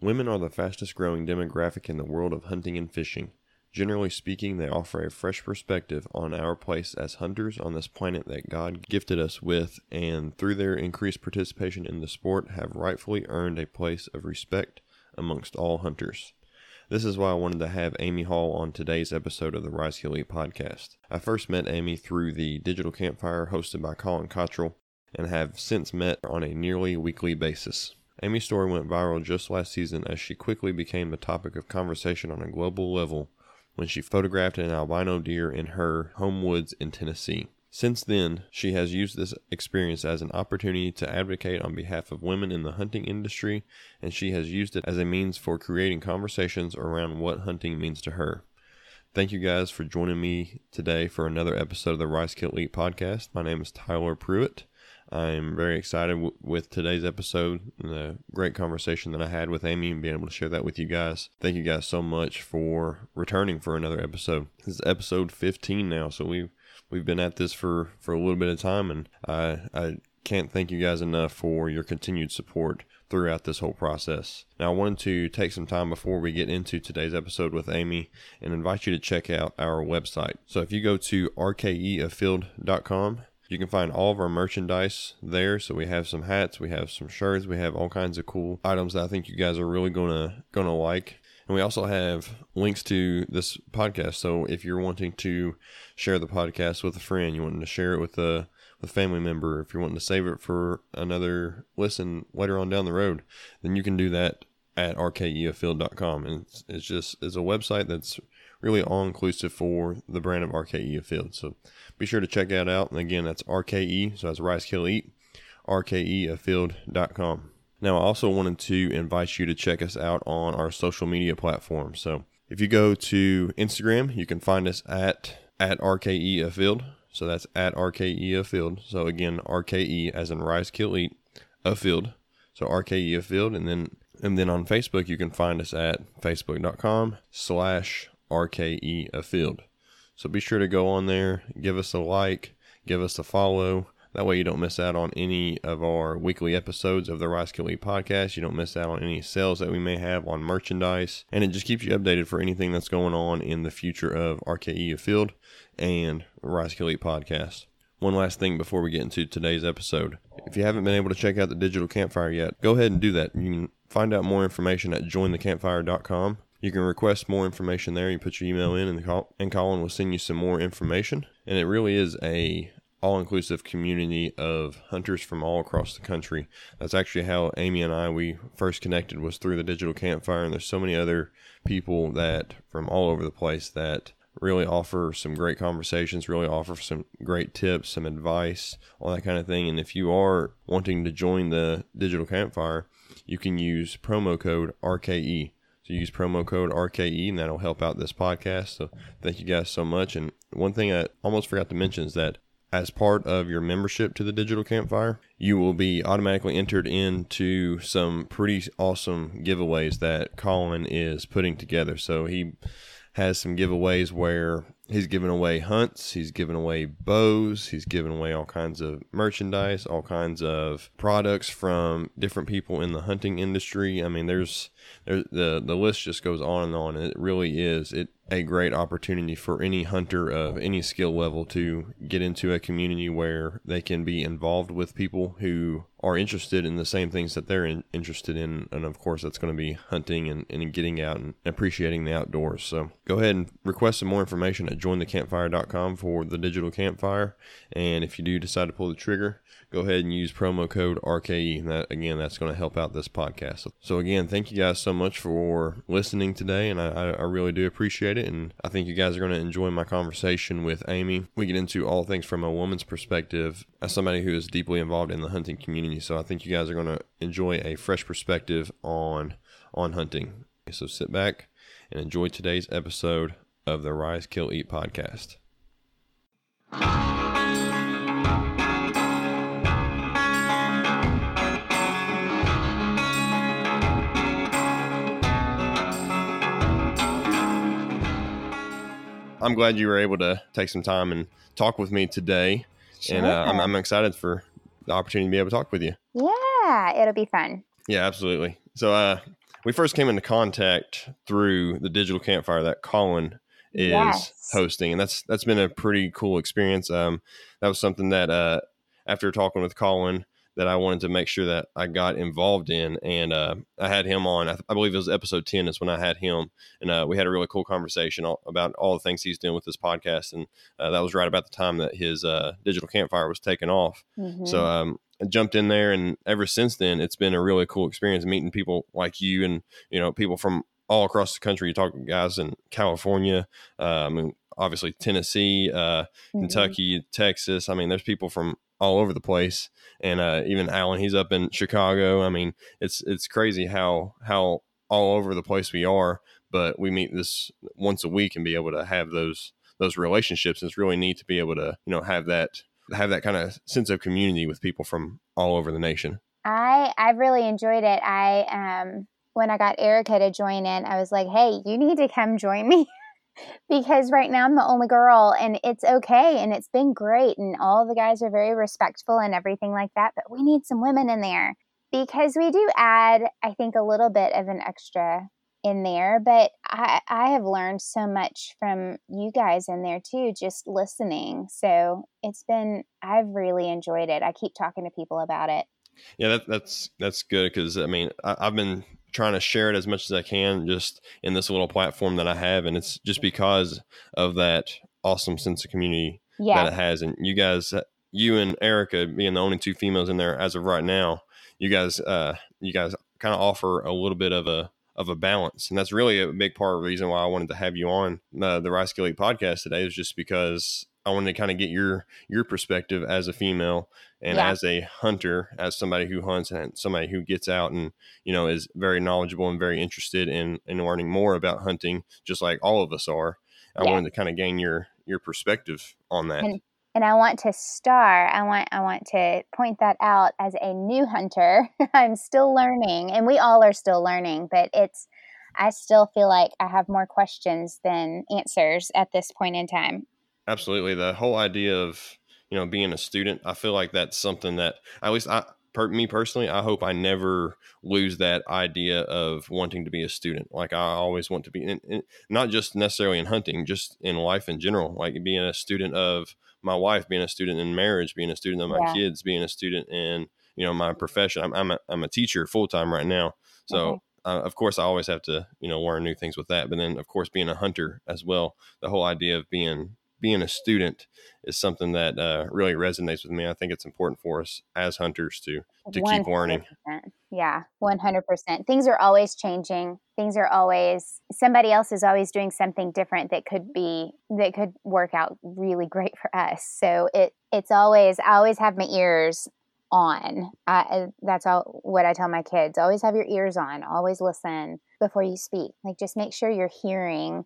Women are the fastest growing demographic in the world of hunting and fishing. Generally speaking, they offer a fresh perspective on our place as hunters on this planet that God gifted us with, and through their increased participation in the sport, have rightfully earned a place of respect amongst all hunters. This is why I wanted to have Amy Hall on today's episode of the Rise Kill Eat podcast. I first met Amy through the Digital Campfire hosted by Colin Cottrell and have since met on a nearly weekly basis. Amy's story went viral just last season as she quickly became the topic of conversation on a global level when she photographed an albino deer in her home woods in Tennessee. Since then, she has used this experience as an opportunity to advocate on behalf of women in the hunting industry, and she has used it as a means for creating conversations around what hunting means to her. Thank you guys for joining me today for another episode of the Rise Kill Eat podcast. My name is Tyler Pruitt. I'm very excited w- with today's episode and the great conversation that I had with Amy and being able to share that with you guys. Thank you guys so much for returning for another episode. This is episode 15 now, so we've we've been at this for for a little bit of time, and I I can't thank you guys enough for your continued support throughout this whole process. Now, I wanted to take some time before we get into today's episode with Amy and invite you to check out our website. So, if you go to rkeafield.com, you can find all of our merchandise there. So we have some hats, we have some shirts, we have all kinds of cool items that I think you guys are really gonna gonna like. And we also have links to this podcast. So if you're wanting to share the podcast with a friend, you want to share it with a with a family member, if you're wanting to save it for another listen later on down the road, then you can do that at rkeafield.com. And it's, it's just it's a website that's really all inclusive for the brand of RKE Field. So be sure to check that out. And again, that's RKE, so that's Rise Kill Eat, rkeafield.com. Now, I also wanted to invite you to check us out on our social media platforms. So if you go to Instagram, you can find us at at RKE Field. So that's at RKE Field. So again, RKE as in Rise Kill Eat a Field. So RKE Field, and then and then on Facebook, you can find us at facebook.com slash RKE a field. So be sure to go on there, give us a like, give us a follow. That way you don't miss out on any of our weekly episodes of the Rise Kill podcast. You don't miss out on any sales that we may have on merchandise. And it just keeps you updated for anything that's going on in the future of RKE Field and Rise Kill podcast. One last thing before we get into today's episode. If you haven't been able to check out the digital campfire yet, go ahead and do that. You can find out more information at jointhecampfire.com. You can request more information there. You put your email in, and, call, and Colin will send you some more information. And it really is a all-inclusive community of hunters from all across the country. That's actually how Amy and I we first connected was through the digital campfire. And there's so many other people that from all over the place that really offer some great conversations, really offer some great tips, some advice, all that kind of thing. And if you are wanting to join the digital campfire, you can use promo code RKE to use promo code RKE, and that'll help out this podcast. So thank you guys so much. And one thing I almost forgot to mention is that as part of your membership to the Digital Campfire, you will be automatically entered into some pretty awesome giveaways that Colin is putting together. So he has some giveaways where he's giving away hunts, he's giving away bows, he's giving away all kinds of merchandise, all kinds of products from different people in the hunting industry. I mean, there's, there's the the list just goes on and on. It really is it a great opportunity for any hunter of any skill level to get into a community where they can be involved with people who are interested in the same things that they're in, interested in. And of course, that's going to be hunting and, and getting out and appreciating the outdoors. So go ahead and request some more information at jointhecampfire.com for the digital campfire. And if you do decide to pull the trigger, go ahead and use promo code RKE. And that, again, that's going to help out this podcast. So again, thank you guys so much for listening today. And I, I really do appreciate it. And I think you guys are going to enjoy my conversation with Amy. We get into all things from a woman's perspective as somebody who is deeply involved in the hunting community. So I think you guys are going to enjoy a fresh perspective on on hunting. So sit back and enjoy today's episode of the Rise Kill Eat podcast. I'm glad you were able to take some time and talk with me today. Sure. And uh, I'm, I'm excited for the opportunity to be able to talk with you. Yeah, it'll be fun. Yeah, absolutely. So, uh, we first came into contact through the digital campfire that Colin is Yes. hosting, and that's that's been a pretty cool experience. Um, that was something that uh, after talking with Colin, that I wanted to make sure that I got involved in, and uh, I had him on. I, I believe it was episode ten is when I had him, and uh, we had a really cool conversation all, about all the things he's doing with this podcast, and uh, that was right about the time that his uh, digital campfire was taken off. Mhm. So um, I jumped in there, and ever since then, it's been a really cool experience meeting people like you, and you know, people from all across the country. You talk to guys in California, um, and obviously Tennessee, uh, Mhm. Kentucky, Texas. I mean, there's people from all over the place, and uh, even Alan, he's up in Chicago. I mean, it's it's crazy how how all over the place we are, but we meet this once a week and be able to have those those relationships. It's really neat to be able to you know have that have that kind of sense of community with people from all over the nation. I I've really enjoyed it. I um when I got Erica to join in, I was like, "Hey, you need to come join me." because right now I'm the only girl and it's okay and it's been great and all the guys are very respectful and everything like that, but we need some women in there because we do add I think a little bit of an extra in there, but I I have learned so much from you guys in there too just listening. So, it's been I've really enjoyed it. I keep talking to people about it. Yeah, that, that's that's good because I mean I, I've been trying to share it as much as I can just in this little platform that I have, and it's just because of that awesome sense of community Yeah. that it has. And you guys, uh, you and Erica being the only two females in there as of right now, you guys, uh, you guys kind of offer a little bit of a of a balance, and that's really a big part of the reason why I wanted to have you on uh, the Rise Kill Eat podcast today is just because I wanted to kind of get your your perspective as a female and Yeah. as a hunter, as somebody who hunts and somebody who gets out and you know is very knowledgeable and very interested in in learning more about hunting, just like all of us are. I Yeah. wanted to kind of gain your your perspective on that. And- and I want to star. I want I want to point that out as a new hunter. I'm still learning and we all are still learning, but it's I still feel like I have more questions than answers at this point in time. Absolutely. The whole idea of, you know, being a student, I feel like that's something that at least I me personally, I hope I never lose that idea of wanting to be a student. Like I always want to be not just necessarily in hunting, just in life in general, like being a student of my wife, being a student in marriage, being a student of my Yeah. kids, being a student in, you know, my profession. I'm, I'm a, I'm a teacher full time right now. So Okay. uh, of course I always have to, you know, learn new things with that. But then of course being a hunter as well, the whole idea of being being a student is something that uh, really resonates with me. I think it's important for us as hunters to to keep learning. Yeah, 100%. Things are always changing. Things are always somebody else is always doing something different that could be that could work out really great for us. So it it's always I always have my ears on. I- that's all what I tell my kids. Always have your ears on. Always listen before you speak. Like just make sure you're hearing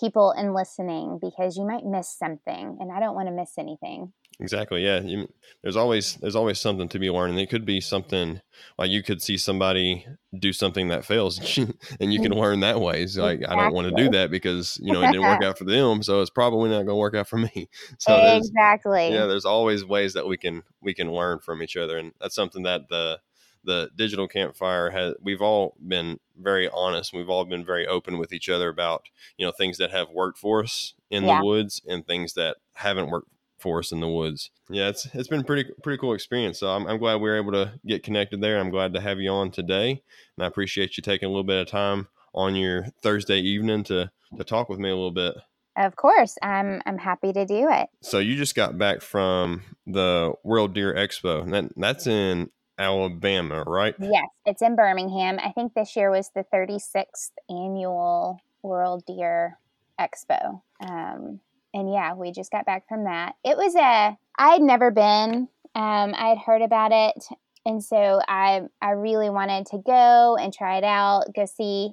people and listening because you might miss something and I don't want to miss anything. Exactly. Yeah. You, there's always there's always something to be learned. It could be something like you could see somebody do something that fails, and you can mm-hmm. learn that way. It's like I don't want to do that because you know it didn't work out for them, so it's probably not going to work out for me. So exactly. yeah, there's always ways that we can we can learn from each other, and that's something that the the digital campfire has. We've all been very honest. We've all been very open with each other about you know things that have worked for us in Yeah. the woods and things that haven't worked for us in the woods. Yeah, it's it's been pretty pretty cool experience. So I'm, I'm glad we were able to get connected there. I'm glad to have you on today, and I appreciate you taking a little bit of time on your Thursday evening to to talk with me a little bit. Of course, I'm I'm happy to do it. So you just got back from the World Deer Expo, and that, that's in Alabama, right? Yes, it's in Birmingham. I think this year was the 36th annual World Deer Expo. Um, and yeah, we just got back from that. It was a I had never been. Um, I had heard about it, and so I I really wanted to go and try it out, go see.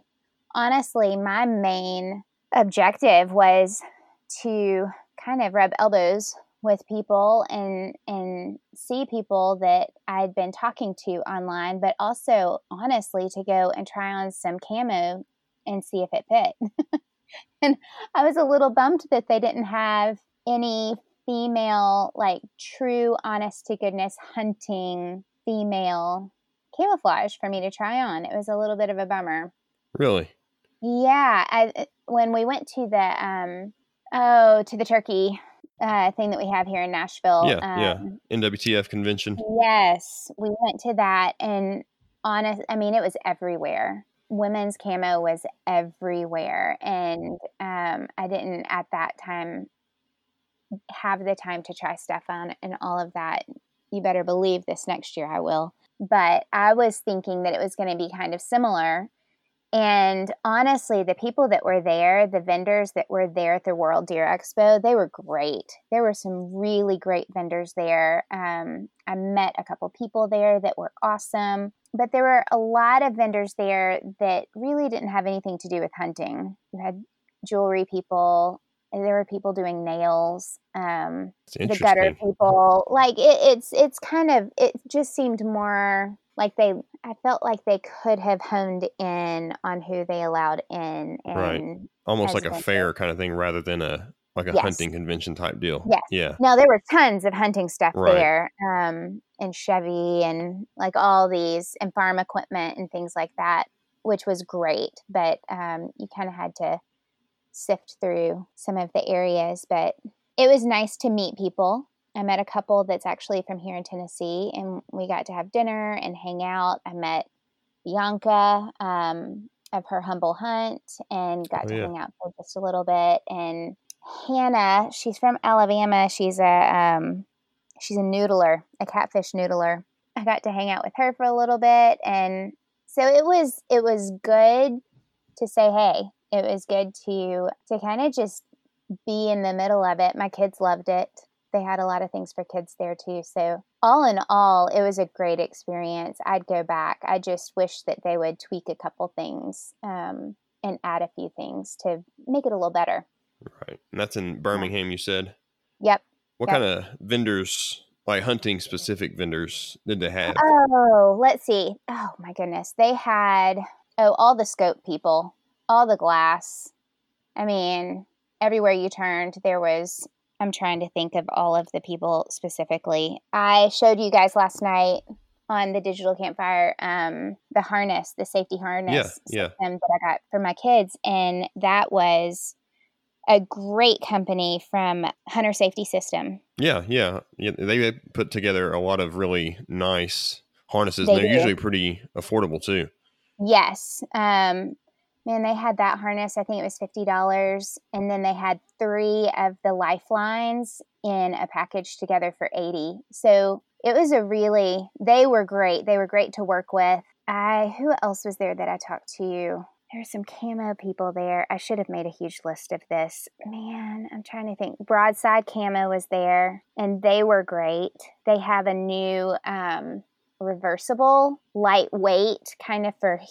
Honestly, my main objective was to kind of rub elbows with people and and see people that I'd been talking to online, but also honestly to go and try on some camo and see if it fit. and I was a little bummed that they didn't have any female, like true, honest to goodness hunting female camouflage for me to try on. It was a little bit of a bummer. Really? Yeah. I, when we went to the um oh to the turkey uh, thing that we have here in Nashville. Yeah, um, yeah. NWTF convention. Yes, we went to that, and honest, I mean, it was everywhere. Women's camo was everywhere, and um, I didn't at that time have the time to try stuff on and all of that. You better believe this next year I will. But I was thinking that it was going to be kind of similar and honestly, the people that were there, the vendors that were there at the World Deer Expo, they were great. There were some really great vendors there. Um, I met a couple people there that were awesome, but there were a lot of vendors there that really didn't have anything to do with hunting. You had jewelry people, there were people doing nails, um, the gutter people. Like it, it's it's kind of it just seemed more like they I felt like they could have honed in on who they allowed in and right. almost like a fair kind of thing rather than a like a yes. hunting convention type deal. Yes. Yeah. Now there were tons of hunting stuff right. there. Um and Chevy and like all these and farm equipment and things like that, which was great. But um you kind of had to sift through some of the areas. But it was nice to meet people I met a couple that's actually from here in Tennessee, and we got to have dinner and hang out. I met Bianca um, of her humble hunt and got oh, to yeah. hang out for just a little bit. And Hannah, she's from Alabama. She's a um, she's a noodler, a catfish noodler. I got to hang out with her for a little bit, and so it was it was good to say hey. It was good to to kind of just be in the middle of it. My kids loved it they had a lot of things for kids there too. So, all in all, it was a great experience. I'd go back. I just wish that they would tweak a couple things um, and add a few things to make it a little better. Right. And that's in Birmingham, you said? Yep. What yep. kind of vendors, like hunting specific vendors, did they have? Oh, let's see. Oh, my goodness. They had, oh, all the scope people, all the glass. I mean, everywhere you turned, there was I'm trying to think of all of the people specifically. I showed you guys last night on the digital campfire um, the harness, the safety harness yeah, yeah. that I got for my kids, and that was a great company from Hunter Safety System. Yeah, yeah, yeah. They put together a lot of really nice harnesses. They are usually pretty affordable too. Yes, um, man, they had that harness. I think it was fifty dollars, and then they had three of the lifelines in a package together for eighty. So it was a really. They were great. They were great to work with. I who else was there that I talked to? There's some camo people there. I should have made a huge list of this. Man, I'm trying to think. Broadside Camo was there, and they were great. They have a new um, reversible, lightweight, kind of for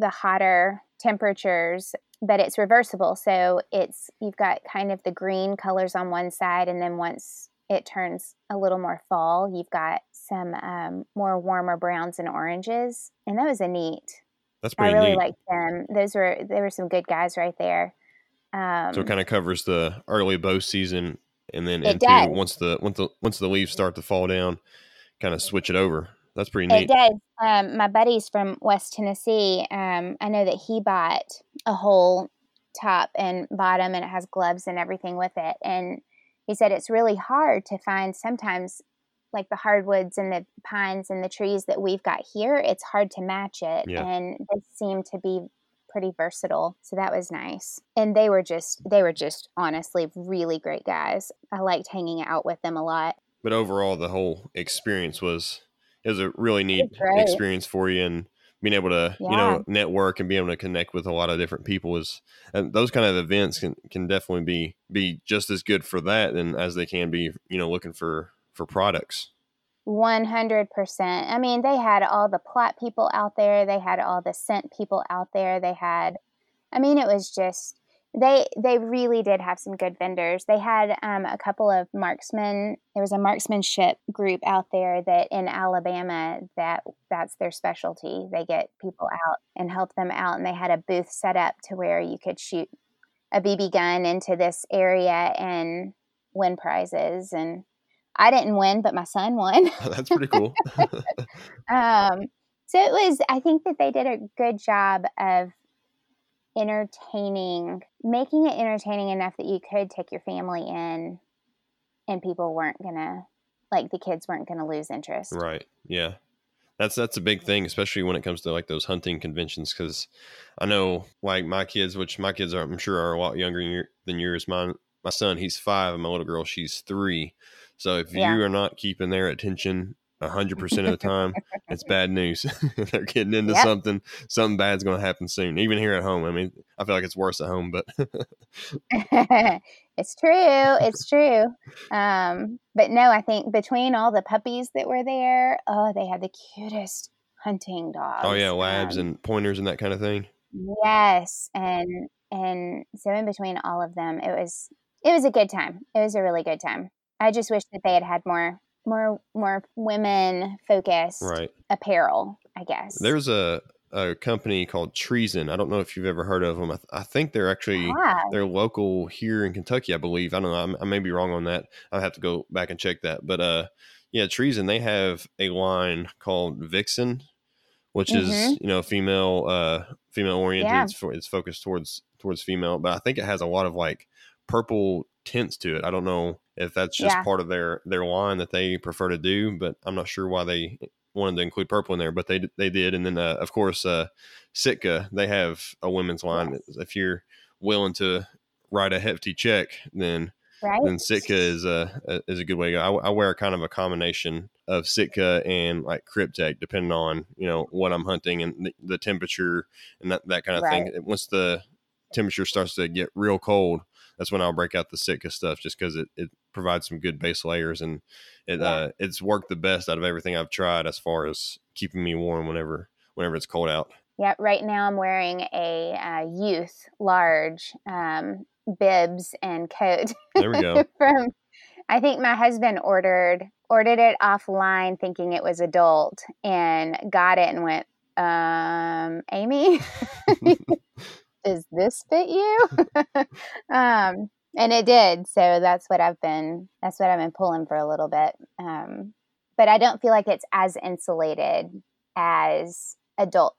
the hotter temperatures, but it's reversible. So it's you've got kind of the green colors on one side, and then once it turns a little more fall, you've got some um, more warmer browns and oranges, and that was a neat. That's pretty. I really neat. liked them. Those were there were some good guys right there. Um, so it kind of covers the early bow season, and then into does. once the once the once the leaves start to fall down, kind of switch it over. That's pretty neat. It does. Um, my buddies from West Tennessee, um, I know that he bought a whole top and bottom, and it has gloves and everything with it. And he said it's really hard to find sometimes like the hardwoods and the pines and the trees that we've got here. It's hard to match it, yeah. and they seem to be pretty versatile. So that was nice. And they were just they were just honestly really great guys. I liked hanging out with them a lot. But overall the whole experience was it was a really neat experience for you and being able to yeah. you know network and be able to connect with a lot of different people is and those kind of events can can definitely be be just as good for that and as they can be you know looking for for products 100% i mean they had all the plot people out there they had all the scent people out there they had i mean it was just they they really did have some good vendors. They had um, a couple of marksmen. There was a marksmanship group out there that in Alabama that that's their specialty. They get people out and help them out, and they had a booth set up to where you could shoot a BB gun into this area and win prizes. And I didn't win, but my son won. that's pretty cool. um, So it was, I think that they did a good job of entertaining, making it entertaining enough that you could take your family in and people weren't going to, like the kids weren't going to lose interest. Right. Yeah. That's that's a big thing, especially when it comes to like those hunting conventions. Because I know, like my kids, which my kids are, I'm sure, are a lot younger than yours. Mine, my son, he's five, and my little girl, she's three. So if yeah. you are not keeping their attention hundred percent of the time, it's bad news. They're getting into yep. something. Something bad's going to happen soon. Even here at home. I mean, I feel like it's worse at home, but it's true. It's true. Um, but no, I think between all the puppies that were there, oh, they had the cutest hunting dogs. Oh yeah, labs um, and pointers and that kind of thing. Yes, and and so in between all of them, it was it was a good time. It was a really good time. I just wish that they had had more more more women focused right. apparel, I guess. There's a a company called Treason. I don't know if you've ever heard of them. I, th- I think they're actually yeah. they're local here in Kentucky, I believe. I don't know. I'm, i may be wrong on that. I'll have to go back and check that. But uh, yeah, Treason. They have a line called Vixen, which mm-hmm. is you know female uh female oriented. Yeah. It's, it's focused towards towards female, but I think it has a lot of like purple tints to it. I don't know if that's just yeah. part of their their line that they prefer to do, but I'm not sure why they wanted to include purple in there, but they they did. And then uh, of course, uh, Sitka they have a women's line. Yes. If you're willing to write a hefty check, then right. then Sitka is a is a good way to go. I, I, wear kind of a combination of Sitka and like Kryptek, depending on you know what I'm hunting and the, the temperature and that that kind of right. thing. Once the temperature starts to get real cold, that's when I'll break out the Sitka stuff just because it, it provides some good base layers and it yeah. uh, it's worked the best out of everything I've tried as far as keeping me warm whenever whenever it's cold out. Yeah, right now I'm wearing a uh, youth large um, bibs and coat. There we go. From I think my husband ordered ordered it offline thinking it was adult and got it and went, um, Amy, does this fit you? um, and it did. So that's what I've been, that's what I've been pulling for a little bit. Um, but I don't feel like it's as insulated as adult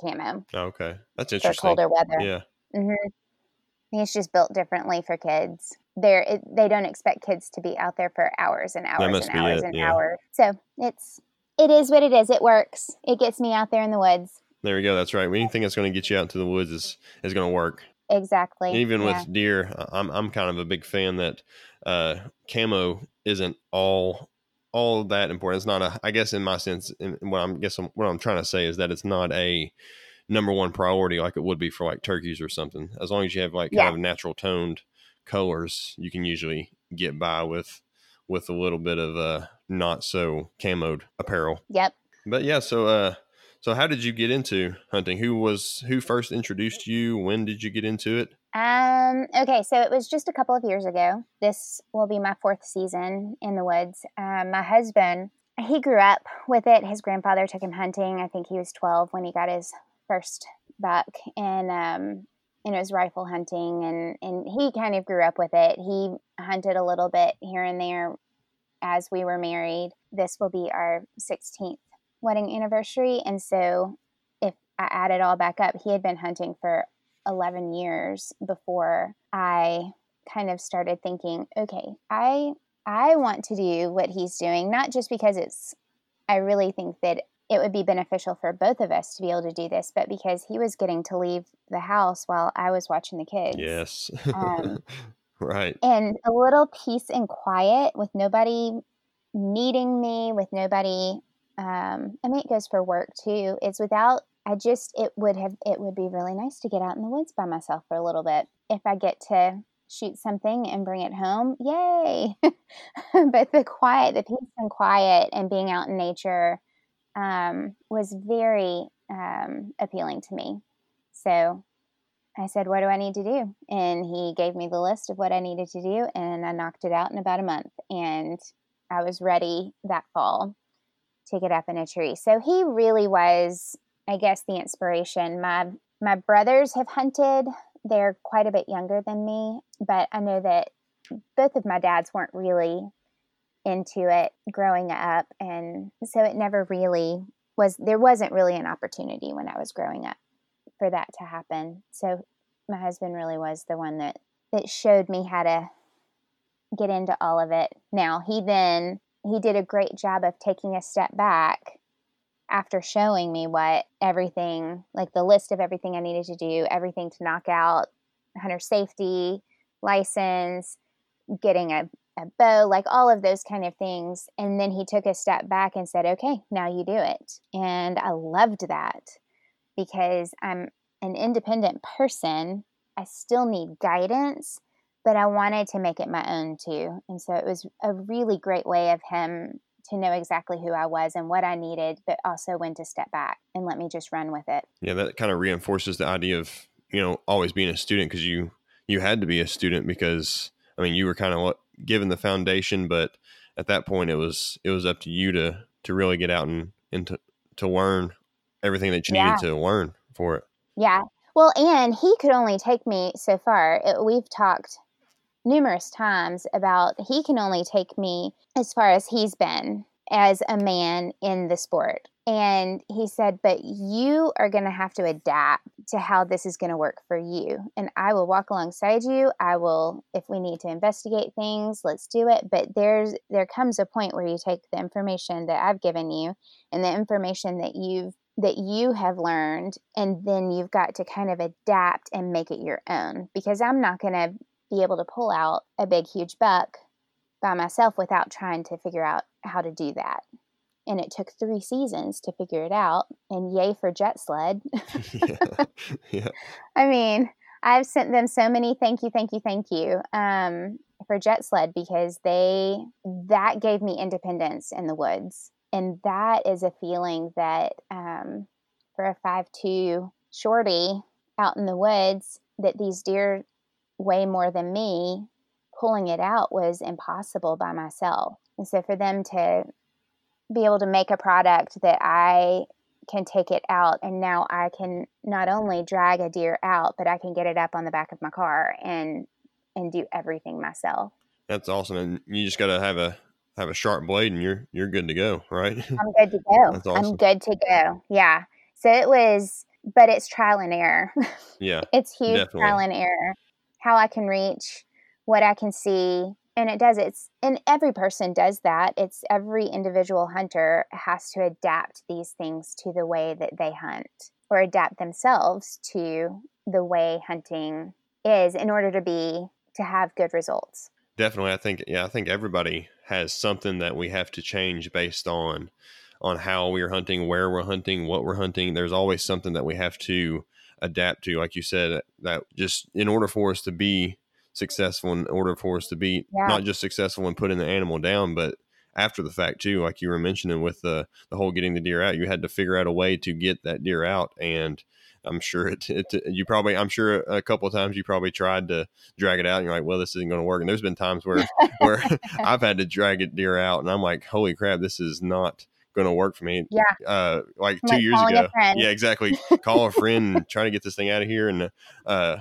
camo. Okay. That's interesting. For colder weather. Yeah. Mm-hmm. I think it's just built differently for kids. They're, it, they don't expect kids to be out there for hours and hours and hours it, and yeah. hours. So it's, it is what it is. It works. It gets me out there in the woods. There we go. That's right. Anything that's going to get you out into the woods is is going to work. Exactly. Even yeah. with deer, I'm I'm kind of a big fan that uh, camo isn't all all that important. It's not a. I guess in my sense, in what I'm guessing what I'm trying to say is that it's not a number one priority like it would be for like turkeys or something. As long as you have like kind yeah. of natural toned colors, you can usually get by with with a little bit of uh not so camoed apparel. Yep. But yeah, so uh so how did you get into hunting? Who was who first introduced you? When did you get into it? Um, okay, so it was just a couple of years ago. This will be my fourth season in the woods. Um, my husband, he grew up with it. His grandfather took him hunting. I think he was 12 when he got his first buck, and um, and it was rifle hunting, and and he kind of grew up with it. He hunted a little bit here and there as we were married. This will be our 16th wedding anniversary. And so if I add it all back up, he had been hunting for 11 years before I kind of started thinking, okay, I I want to do what he's doing, not just because it's I really think that it would be beneficial for both of us to be able to do this, but because he was getting to leave the house while I was watching the kids. Yes. Um, right. And a little peace and quiet with nobody needing me, with nobody um, I mean, it goes for work too. It's without, I just, it would have, it would be really nice to get out in the woods by myself for a little bit. If I get to shoot something and bring it home, yay. but the quiet, the peace and quiet and being out in nature um, was very um, appealing to me. So I said, What do I need to do? And he gave me the list of what I needed to do, and I knocked it out in about a month. And I was ready that fall to get up in a tree. So he really was, I guess, the inspiration. My my brothers have hunted. They're quite a bit younger than me, but I know that both of my dads weren't really into it growing up and so it never really was there wasn't really an opportunity when I was growing up for that to happen. So my husband really was the one that that showed me how to get into all of it. Now, he then he did a great job of taking a step back after showing me what everything, like the list of everything I needed to do, everything to knock out hunter safety, license, getting a, a bow, like all of those kind of things. And then he took a step back and said, okay, now you do it. And I loved that because I'm an independent person. I still need guidance, but I wanted to make it my own too. And so it was a really great way of him to know exactly who I was and what I needed, but also when to step back and let me just run with it. Yeah, that kind of reinforces the idea of, you know, always being a student because you you had to be a student because I mean, you were kind of given the foundation, but at that point it was it was up to you to to really get out and and to, to learn everything that you yeah. needed to learn for it. Yeah. Well, and he could only take me so far. It, we've talked numerous times about he can only take me as far as he's been as a man in the sport. And he said, But you are going to have to adapt to how this is going to work for you. And I will walk alongside you. I will, if we need to investigate things, let's do it. But there's, there comes a point where you take the information that I've given you and the information that you've, that you have learned, and then you've got to kind of adapt and make it your own because I'm not going to be able to pull out a big, huge buck by myself without trying to figure out how to do that. And it took three seasons to figure it out. And yay for Jet Sled. yeah. yeah. I mean, I've sent them so many thank you, thank you, thank you um, for Jet Sled because they that gave me independence in the woods, and that is a feeling that um, for a five two shorty out in the woods that these deer weigh more than me, pulling it out was impossible by myself. And so for them to be able to make a product that I can take it out and now I can not only drag a deer out, but I can get it up on the back of my car and and do everything myself. That's awesome. And you just gotta have a have a sharp blade and you're you're good to go, right? I'm good to go. Awesome. I'm good to go. Yeah. So it was but it's trial and error. Yeah. it's huge definitely. trial and error how I can reach, what I can see. And it does, it's, and every person does that. It's every individual hunter has to adapt these things to the way that they hunt or adapt themselves to the way hunting is in order to be, to have good results. Definitely. I think, yeah, I think everybody has something that we have to change based on on how we're hunting, where we're hunting, what we're hunting. There's always something that we have to adapt to. Like you said, that just in order for us to be successful, in order for us to be yeah. not just successful in putting the animal down, but after the fact too, like you were mentioning with the the whole getting the deer out, you had to figure out a way to get that deer out and. I'm sure it, it, you probably, I'm sure a couple of times you probably tried to drag it out and you're like, well, this isn't going to work. And there's been times where, where I've had to drag a deer out and I'm like, holy crap, this is not, going to work for me. Yeah. Uh, like two years ago. Yeah, exactly. Call a friend and try to get this thing out of here. And, uh,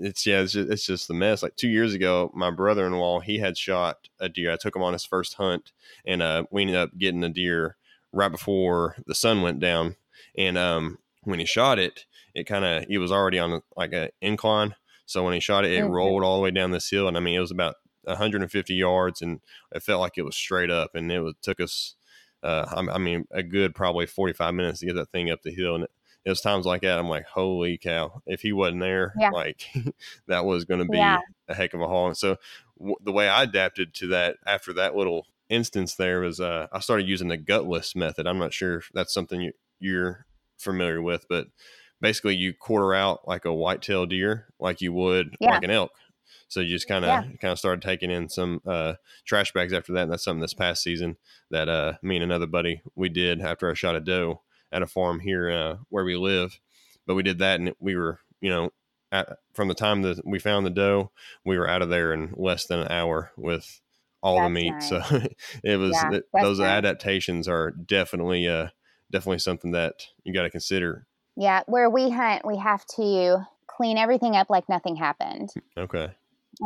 it's yeah, it's just, it's just the mess. Like two years ago, my brother-in-law he had shot a deer. I took him on his first hunt, and uh, we ended up getting a deer right before the sun went down. And um, when he shot it, it kind of he was already on like an incline. So when he shot it, it mm-hmm. rolled all the way down this hill, and I mean it was about 150 yards, and it felt like it was straight up. And it was, took us uh, I, I, mean, a good probably 45 minutes to get that thing up the hill. And it, it was times like that. I'm like, holy cow! If he wasn't there, yeah. like that was going to be yeah. a heck of a haul. And so w- the way I adapted to that after that little instance there was, uh, I started using the gutless method. I'm not sure if that's something you, you're familiar with, but basically you quarter out like a whitetail deer, like you would yeah. like an elk. So you just kind of yeah. kind of started taking in some uh, trash bags after that. And that's something this past season that uh, me and another buddy we did after I shot a doe at a farm here uh, where we live. But we did that, and we were you know at, from the time that we found the doe, we were out of there in less than an hour with all that's the meat. Nice. So it was yeah, it, those nice. adaptations are definitely uh definitely something that you got to consider. Yeah, where we hunt, we have to clean everything up like nothing happened. Okay.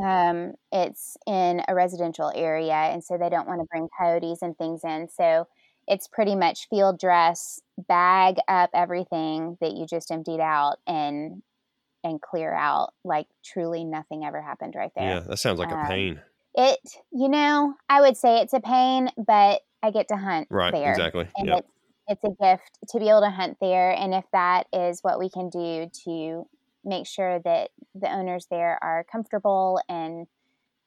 Um, it's in a residential area, and so they don't want to bring coyotes and things in. So it's pretty much field dress, bag up everything that you just emptied out and and clear out like truly nothing ever happened right there. Yeah, that sounds like a Um, pain. It, you know, I would say it's a pain, but I get to hunt Right, there. exactly. And Yeah. it's it's a gift to be able to hunt there and if that is what we can do to make sure that the owners there are comfortable and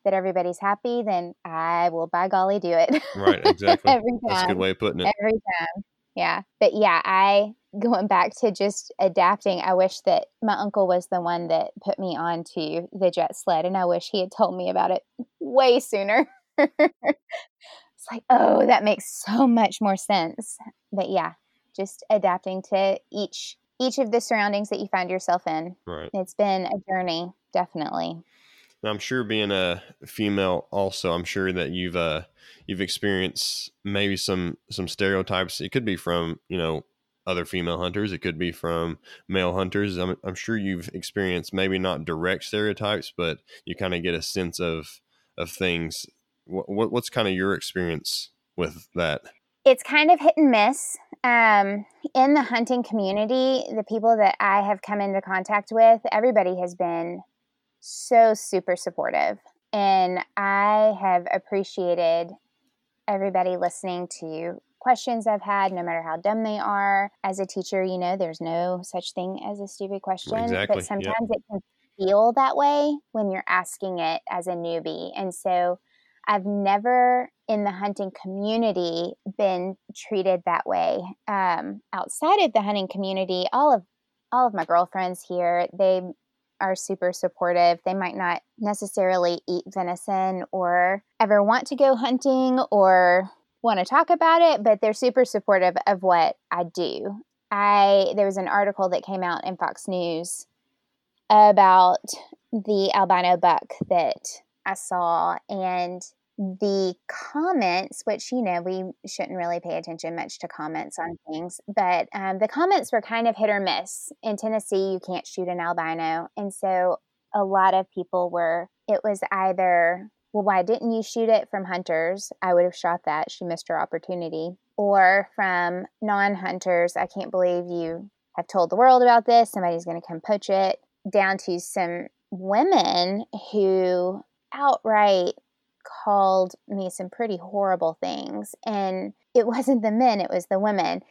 that everybody's happy, then I will by golly do it. Right, exactly. Every time That's a good way of putting it. every time. Yeah. But yeah, I going back to just adapting, I wish that my uncle was the one that put me onto the jet sled and I wish he had told me about it way sooner. it's like, oh, that makes so much more sense. But yeah, just adapting to each each of the surroundings that you find yourself in. Right. It's been a journey, definitely. Now, I'm sure being a female also, I'm sure that you've uh you've experienced maybe some some stereotypes. It could be from, you know, other female hunters, it could be from male hunters. I'm I'm sure you've experienced maybe not direct stereotypes, but you kind of get a sense of of things. What, what what's kind of your experience with that? It's kind of hit and miss. Um, in the hunting community, the people that I have come into contact with, everybody has been so super supportive. And I have appreciated everybody listening to questions I've had, no matter how dumb they are. As a teacher, you know, there's no such thing as a stupid question. Exactly, But yep. sometimes it can feel that way when you're asking it as a newbie. And so I've never in the hunting community been treated that way. Um, outside of the hunting community, all of all of my girlfriends here, they are super supportive. They might not necessarily eat venison or ever want to go hunting or want to talk about it, but they're super supportive of what I do. I there was an article that came out in Fox News about the albino buck that I saw and the comments, which you know we shouldn't really pay attention much to comments on things, but um, the comments were kind of hit or miss. In Tennessee, you can't shoot an albino, and so a lot of people were. It was either, well, why didn't you shoot it from hunters? I would have shot that. She missed her opportunity. Or from non-hunters, I can't believe you have told the world about this. Somebody's going to come poach it. Down to some women who outright called me some pretty horrible things. And it wasn't the men, it was the women.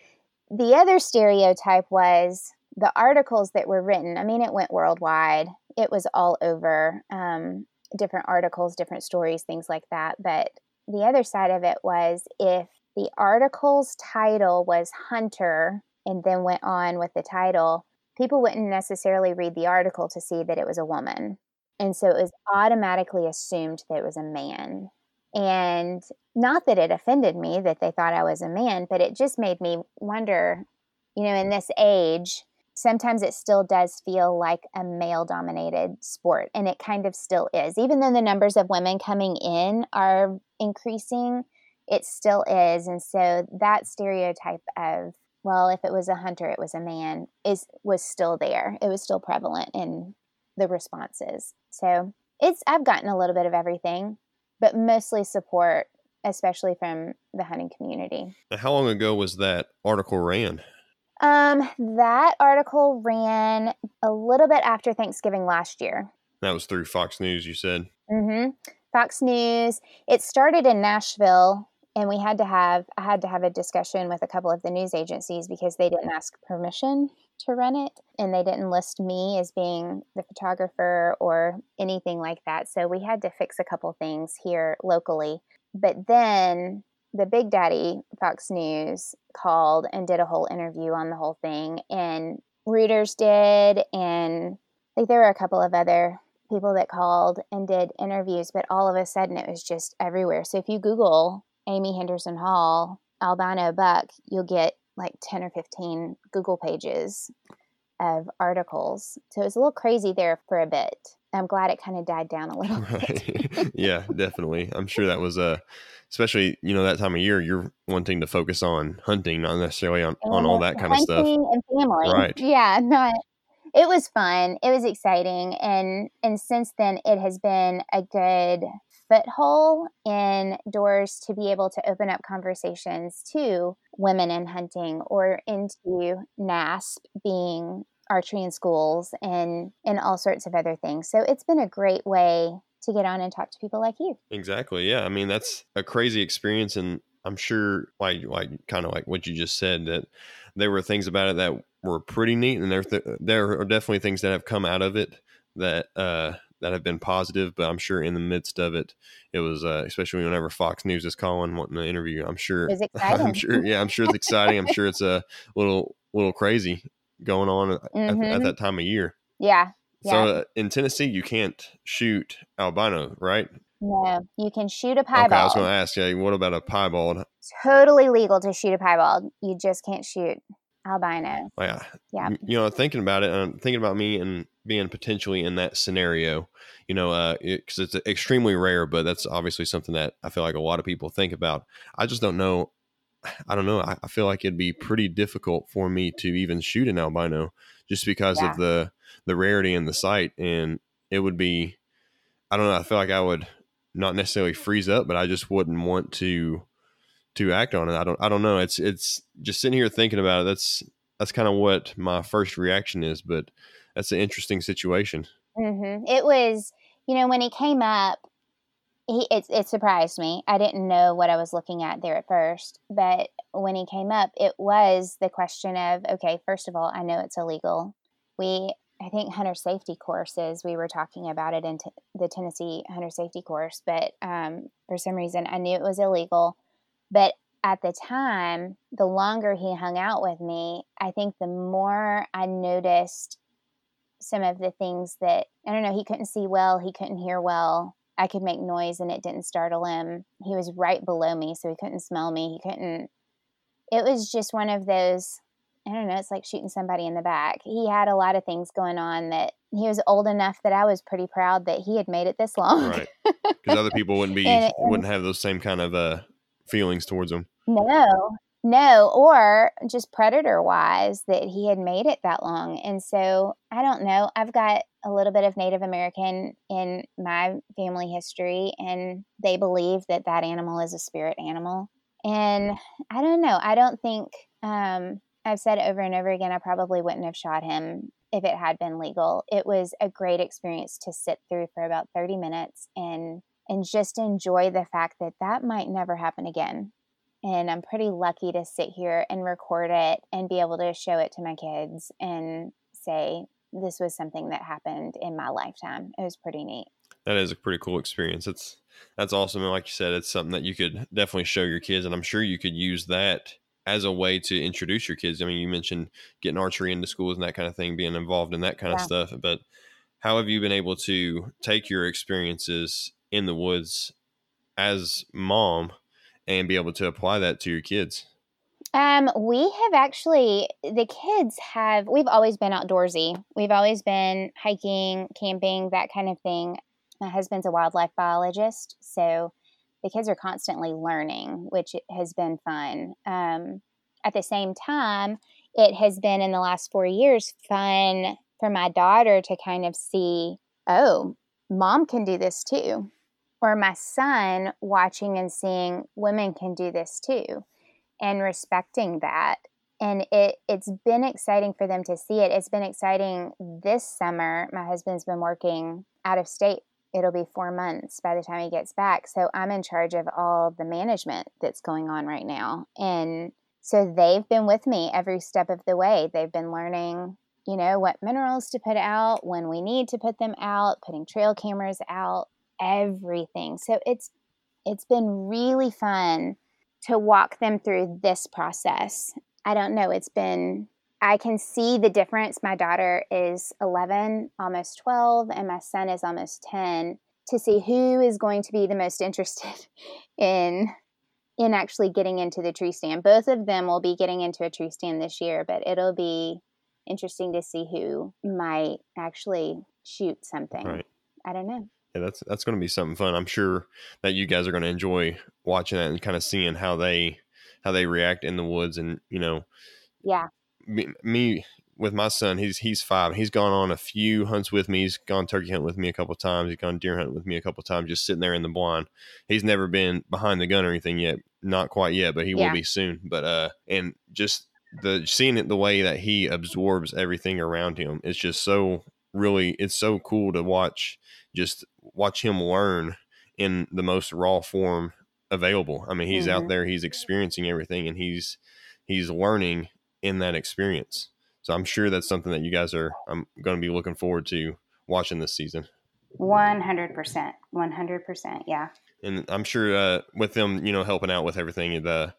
The other stereotype was the articles that were written. I mean, it went worldwide, it was all over um, different articles, different stories, things like that. But the other side of it was if the article's title was Hunter and then went on with the title, people wouldn't necessarily read the article to see that it was a woman. And so it was automatically assumed that it was a man. And not that it offended me that they thought I was a man, but it just made me wonder, you know, in this age, sometimes it still does feel like a male dominated sport. And it kind of still is. Even though the numbers of women coming in are increasing, it still is. And so that stereotype of, well, if it was a hunter, it was a man, is was still there. It was still prevalent in the responses. So it's I've gotten a little bit of everything, but mostly support, especially from the hunting community. How long ago was that article ran? Um, that article ran a little bit after Thanksgiving last year. That was through Fox News, you said. Mm hmm Fox News. It started in Nashville, and we had to have I had to have a discussion with a couple of the news agencies because they didn't ask permission to run it, and they didn't list me as being the photographer or anything like that. So we had to fix a couple things here locally. But then the Big Daddy Fox News called and did a whole interview on the whole thing, and Reuters did, and like there were a couple of other people that called and did interviews, but all of a sudden it was just everywhere. So if you Google Amy Henderson Hall, albino buck, you'll get like 10 or 15 Google pages of articles. So it was a little crazy there for a bit. I'm glad it kind of died down a little bit. Right. yeah, definitely. I'm sure that was uh especially, you know, that time of year you're wanting to focus on hunting, not necessarily on, on all that kind of stuff. Hunting and family. Right. Yeah, not it was fun. It was exciting and and since then it has been a good foothold in doors to be able to open up conversations to women in hunting or into NASP being archery in schools and and all sorts of other things. So it's been a great way to get on and talk to people like you. Exactly. Yeah. I mean, that's a crazy experience and I'm sure like like kind of like what you just said that there were things about it that were pretty neat and there th- there are definitely things that have come out of it that uh that have been positive, but I'm sure in the midst of it, it was uh, especially whenever Fox News is calling wanting to interview. I'm sure. I'm sure. Yeah, I'm sure it's exciting. I'm sure it's a little little crazy going on at, Mhm. at that time of year. Yeah. Yeah. So uh, in Tennessee, you can't shoot albino, right? no, you can shoot a piebald. Okay, I was going to ask you, what about a piebald? totally legal to shoot a piebald. You just can't shoot albino. Yeah, Yeah. you, you know, thinking about it, and thinking about me and being potentially in that scenario, you know, uh, because it's extremely rare, but that's obviously something that I feel like a lot of people think about. I just don't know. I don't know. I, I feel like it'd be pretty difficult for me to even shoot an albino, just because Yeah. of the the rarity in the sight, and it would be. I don't know. I feel like I would not necessarily freeze up, but I just wouldn't want to to act on it. I don't. I don't know. It's it's just sitting here thinking about it. That's that's kind of what my first reaction is, but that's an interesting situation. hmm It was, you know, when he came up, he it, it surprised me. I didn't know what I was looking at there at first, but when he came up, it was the question of, okay, first of all, I know it's illegal. We, I think, hunter safety courses. We were talking about it in t- the Tennessee hunter safety course, but um, for some reason, I knew it was illegal. But at the time, the longer he hung out with me, I think the more I noticed some of the things that I don't know, he couldn't see well, he couldn't hear well. I could make noise and it didn't startle him. He was right below me, so he couldn't smell me. He couldn't. It was just one of those. I don't know. It's like shooting somebody in the back. He had a lot of things going on that he was old enough that I was pretty proud that he had made it this long. Right. Because other people wouldn't be it- wouldn't have those same kind of uh, feelings towards him. No, no, or just predator wise that he had made it that long. And so I don't know. I've got a little bit of Native American in my family history, and they believe that that animal is a spirit animal. And I don't know. I don't think, um, I've said over and over again, I probably wouldn't have shot him if it had been legal. It was a great experience to sit through for about 30 minutes and and just enjoy the fact that that might never happen again and I'm pretty lucky to sit here and record it and be able to show it to my kids and say this was something that happened in my lifetime. It was pretty neat. That is a pretty cool experience. It's that's awesome. And like you said, it's something that you could definitely show your kids, and I'm sure you could use that as a way to introduce your kids. I mean, you mentioned getting archery into schools and that kind of thing, being involved in that kind of stuff. But how have you been able to take your experiences in the woods as mom and be able to apply that to your kids? Um, we have actually the kids have we've always been outdoorsy. We've always been hiking, camping, that kind of thing. My husband's a wildlife biologist, so the kids are constantly learning, which has been fun. Um, at the same time, it has been in the last four years fun for my daughter to kind of see, oh, mom can do this too. Or my son watching and seeing women can do this too and respecting that. And it, it's been exciting for them to see it. It's been exciting this summer. My husband's been working out of state. It'll be four months by the time he gets back. So I'm in charge of all the management that's going on right now. And so they've been with me every step of the way. They've been learning, you know, what minerals to put out, when we need to put them out, putting trail cameras out, everything. So it's it's been really fun to walk them through this process. I don't know, it's been I can see the difference. My daughter is 11, almost 12, and my son is almost 10 to see who is going to be the most interested in in actually getting into the tree stand. Both of them will be getting into a tree stand this year, but it'll be interesting to see who might actually shoot something. Right. I don't know. Yeah, that's that's going to be something fun. I'm sure that you guys are going to enjoy watching that and kind of seeing how they how they react in the woods. And you know, Yeah. me, me with my son, he's he's five. He's gone on a few hunts with me. He's gone turkey hunting with me a couple times. He's gone deer hunting with me a couple times, just sitting there in the blind. He's never been behind the gun or anything yet, not quite yet, but he yeah. will be soon. But uh, and just the seeing it the way that he absorbs everything around him, it's just so really, it's so cool to watch. Just watch him learn in the most raw form available. I mean, he's mm-hmm. out there, he's experiencing everything, and he's he's learning in that experience. So I'm sure that's something that you guys are I'm going to be looking forward to watching this season. 100%. 100%. Yeah. And I'm sure uh, with them, you know, helping out with everything, the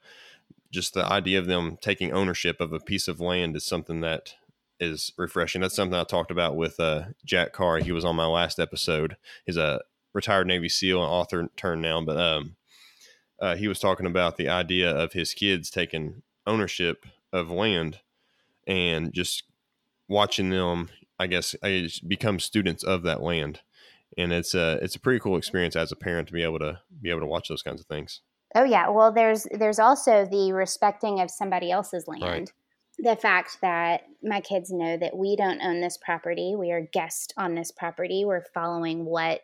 just the idea of them taking ownership of a piece of land is something that is refreshing. That's something I talked about with uh, Jack Carr. He was on my last episode. He's a retired Navy SEAL and author turned now, but um, uh, he was talking about the idea of his kids taking ownership of land and just watching them, I guess, become students of that land. And it's a it's a pretty cool experience as a parent to be able to be able to watch those kinds of things. Oh yeah, well there's there's also the respecting of somebody else's land. Right. The fact that my kids know that we don't own this property, we are guests on this property. We're following what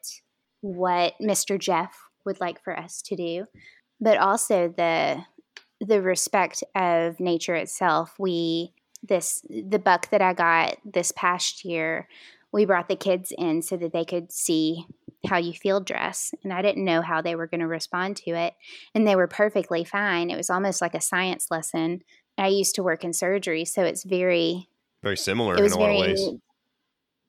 what Mr. Jeff would like for us to do, but also the the respect of nature itself. We this the buck that I got this past year, we brought the kids in so that they could see how you field dress and I didn't know how they were going to respond to it and they were perfectly fine. It was almost like a science lesson. I used to work in surgery, so it's very very similar in a lot of ways.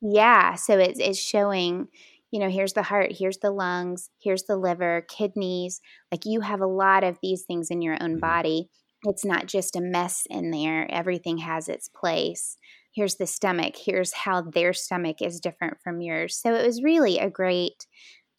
Yeah, so it's it's showing you know, here's the heart, here's the lungs, here's the liver, kidneys. Like you have a lot of these things in your own mm-hmm. body. It's not just a mess in there, everything has its place. Here's the stomach, here's how their stomach is different from yours. So it was really a great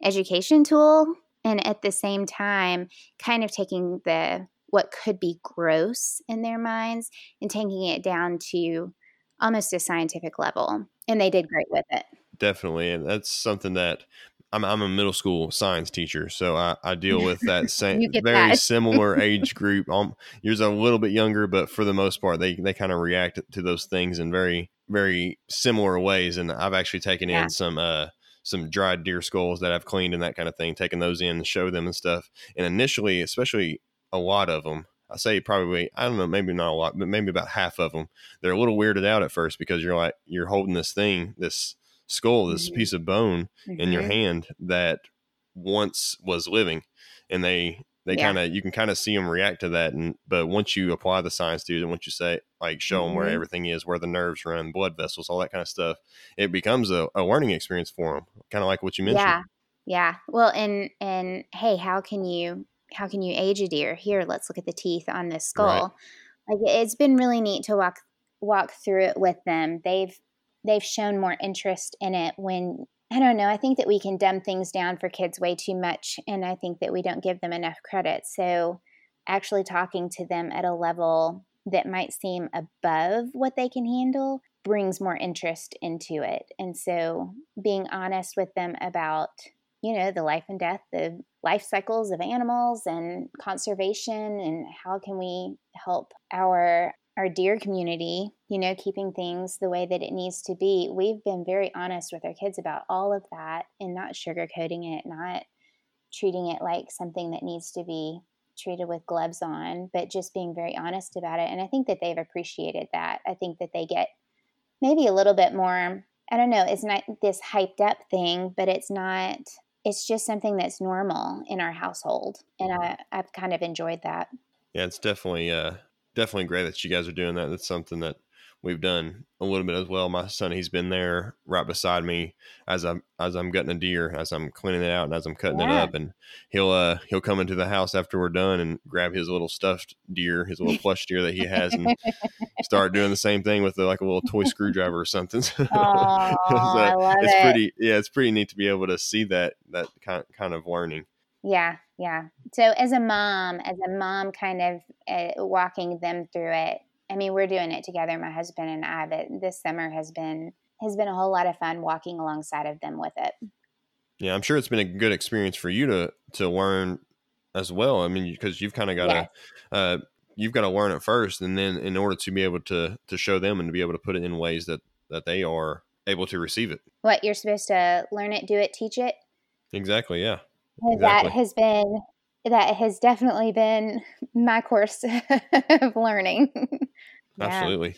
education tool. And at the same time, kind of taking the what could be gross in their minds and taking it down to almost a scientific level. And they did great with it definitely, and that's something that I'm, I'm a middle school science teacher, so I, I deal with that same very that. similar age group. Um, yours a little bit younger, but for the most part, they they kind of react to those things in very very similar ways. And I've actually taken yeah. in some uh some dried deer skulls that I've cleaned and that kind of thing, taking those in and show them and stuff. And initially, especially a lot of them, I say probably I don't know, maybe not a lot, but maybe about half of them, they're a little weirded out at first because you're like you're holding this thing, this skull, this mm-hmm. piece of bone mm-hmm. in your hand that once was living, and they they yeah. kind of you can kind of see them react to that. And but once you apply the science to it, and once you say like show mm-hmm. them where everything is, where the nerves run, blood vessels, all that kind of stuff, it becomes a, a learning experience for them. Kind of like what you mentioned. Yeah, yeah. Well, and and hey, how can you how can you age a deer? Here, let's look at the teeth on this skull. Right. Like it's been really neat to walk walk through it with them. They've they've shown more interest in it when I don't know. I think that we can dumb things down for kids way too much, and I think that we don't give them enough credit. So, actually talking to them at a level that might seem above what they can handle brings more interest into it. And so, being honest with them about, you know, the life and death, the life cycles of animals and conservation, and how can we help our our deer community, you know, keeping things the way that it needs to be, we've been very honest with our kids about all of that and not sugarcoating it, not treating it like something that needs to be treated with gloves on, but just being very honest about it. And I think that they've appreciated that. I think that they get maybe a little bit more, I don't know, it's not this hyped up thing, but it's not, it's just something that's normal in our household. And I, I've kind of enjoyed that. Yeah, it's definitely uh, definitely great that you guys are doing that. That's something that we've done a little bit as well. My son, he's been there right beside me as I'm as I'm gutting a deer, as I'm cleaning it out, and as I'm cutting yeah. it up. And he'll uh he'll come into the house after we're done and grab his little stuffed deer, his little plush deer that he has, and start doing the same thing with the, like a little toy screwdriver or something. so it's it. pretty yeah, it's pretty neat to be able to see that that kind kind of learning. Yeah, yeah. So as a mom, as a mom, kind of uh, walking them through it. I mean, we're doing it together, my husband and I. But this summer has been has been a whole lot of fun walking alongside of them with it. Yeah, I'm sure it's been a good experience for you to to learn as well. I mean, because you've kind of got yes. a uh, you've got to learn it first, and then in order to be able to to show them and to be able to put it in ways that that they are able to receive it. What you're supposed to learn it, do it, teach it. Exactly. Yeah. Exactly. That has been that has definitely been my course of learning. yeah. Absolutely.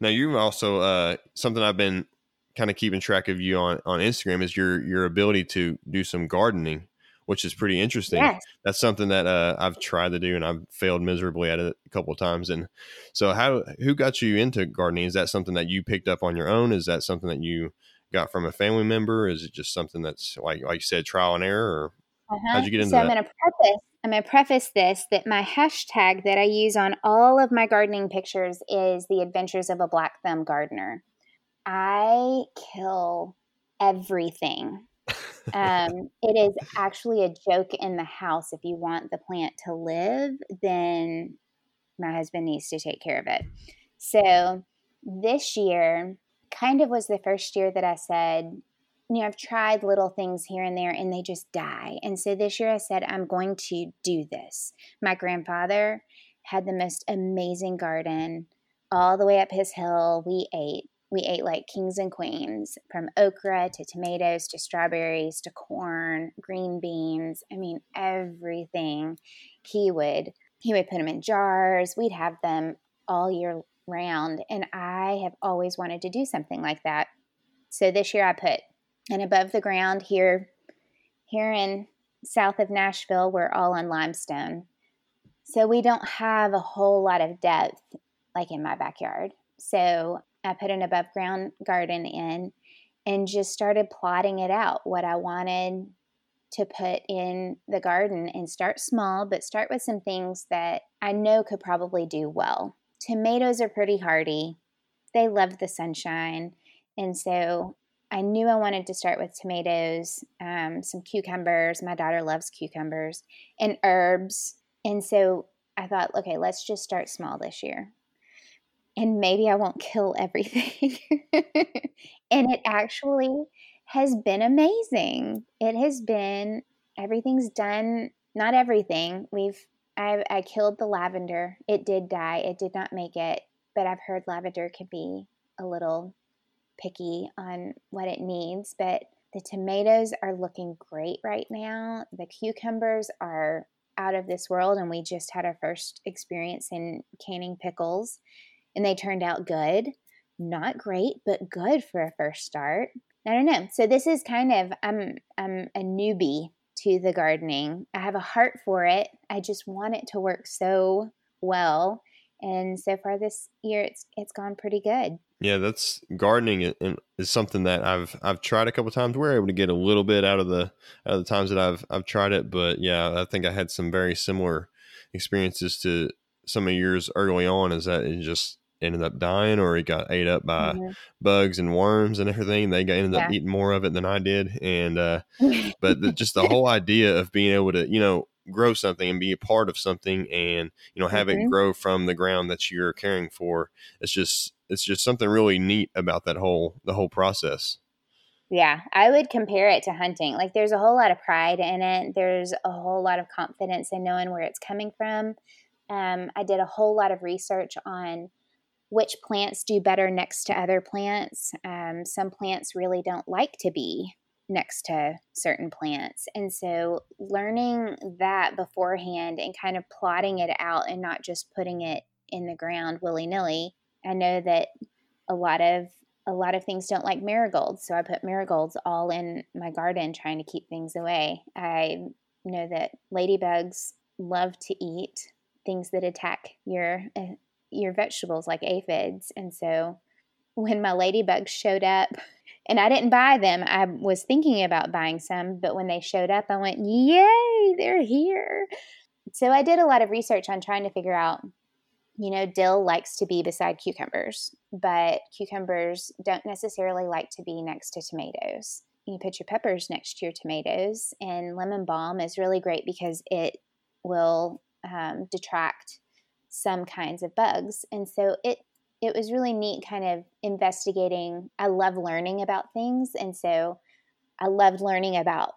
Now you've also uh, something I've been kind of keeping track of you on on Instagram is your your ability to do some gardening, which is pretty interesting. Yes. That's something that uh, I've tried to do and I've failed miserably at it a couple of times. And so, how who got you into gardening? Is that something that you picked up on your own? Is that something that you got from a family member? Is it just something that's like like you said, trial and error? Or uh-huh. how'd you get into so that? I'm going to preface I'm going to preface this that my hashtag that I use on all of my gardening pictures is the adventures of a black thumb gardener. I kill everything. um, it is actually a joke in the house. If you want the plant to live, then my husband needs to take care of it. So this year kind of was the first year that I said, you know, I've tried little things here and there and they just die. And so this year I said, I'm going to do this. My grandfather had the most amazing garden all the way up his hill. We ate. We ate like kings and queens from okra to tomatoes to strawberries to corn, green beans. I mean, everything. He would he would put them in jars. We'd have them all year round. And I have always wanted to do something like that. So this year I put and above the ground here here in south of Nashville, we're all on limestone. So we don't have a whole lot of depth like in my backyard. So I put an above ground garden in and just started plotting it out what I wanted to put in the garden and start small, but start with some things that I know could probably do well. Tomatoes are pretty hardy, they love the sunshine. And so I knew I wanted to start with tomatoes, um, some cucumbers. My daughter loves cucumbers and herbs. And so I thought, okay, let's just start small this year. And maybe I won't kill everything. and it actually has been amazing. It has been, everything's done, not everything. We've, I, I killed the lavender. It did die, it did not make it. But I've heard lavender can be a little picky on what it needs, but the tomatoes are looking great right now. The cucumbers are out of this world, and we just had our first experience in canning pickles, and they turned out good. Not great, but good for a first start. I don't know. So this is kind of I'm I'm a newbie to the gardening. I have a heart for it. I just want it to work so well. And so far this year it's it's gone pretty good. Yeah, that's gardening and is something that I've I've tried a couple times. We're able to get a little bit out of the out of the times that I've I've tried it, but yeah, I think I had some very similar experiences to some of yours early on. Is that it just ended up dying or it got ate up by mm-hmm. bugs and worms and everything. They got ended yeah. up eating more of it than I did, and uh, but the, just the whole idea of being able to you know grow something and be a part of something and you know have mm-hmm. it grow from the ground that you're caring for it's just it's just something really neat about that whole the whole process yeah i would compare it to hunting like there's a whole lot of pride in it there's a whole lot of confidence in knowing where it's coming from um, i did a whole lot of research on which plants do better next to other plants um, some plants really don't like to be next to certain plants. And so learning that beforehand and kind of plotting it out and not just putting it in the ground willy-nilly. I know that a lot of a lot of things don't like marigolds, so I put marigolds all in my garden trying to keep things away. I know that ladybugs love to eat things that attack your uh, your vegetables like aphids, and so when my ladybugs showed up and I didn't buy them. I was thinking about buying some, but when they showed up, I went, Yay, they're here. So I did a lot of research on trying to figure out, you know, dill likes to be beside cucumbers, but cucumbers don't necessarily like to be next to tomatoes. You put your peppers next to your tomatoes, and lemon balm is really great because it will um, detract some kinds of bugs. And so it it was really neat kind of investigating. I love learning about things. And so I loved learning about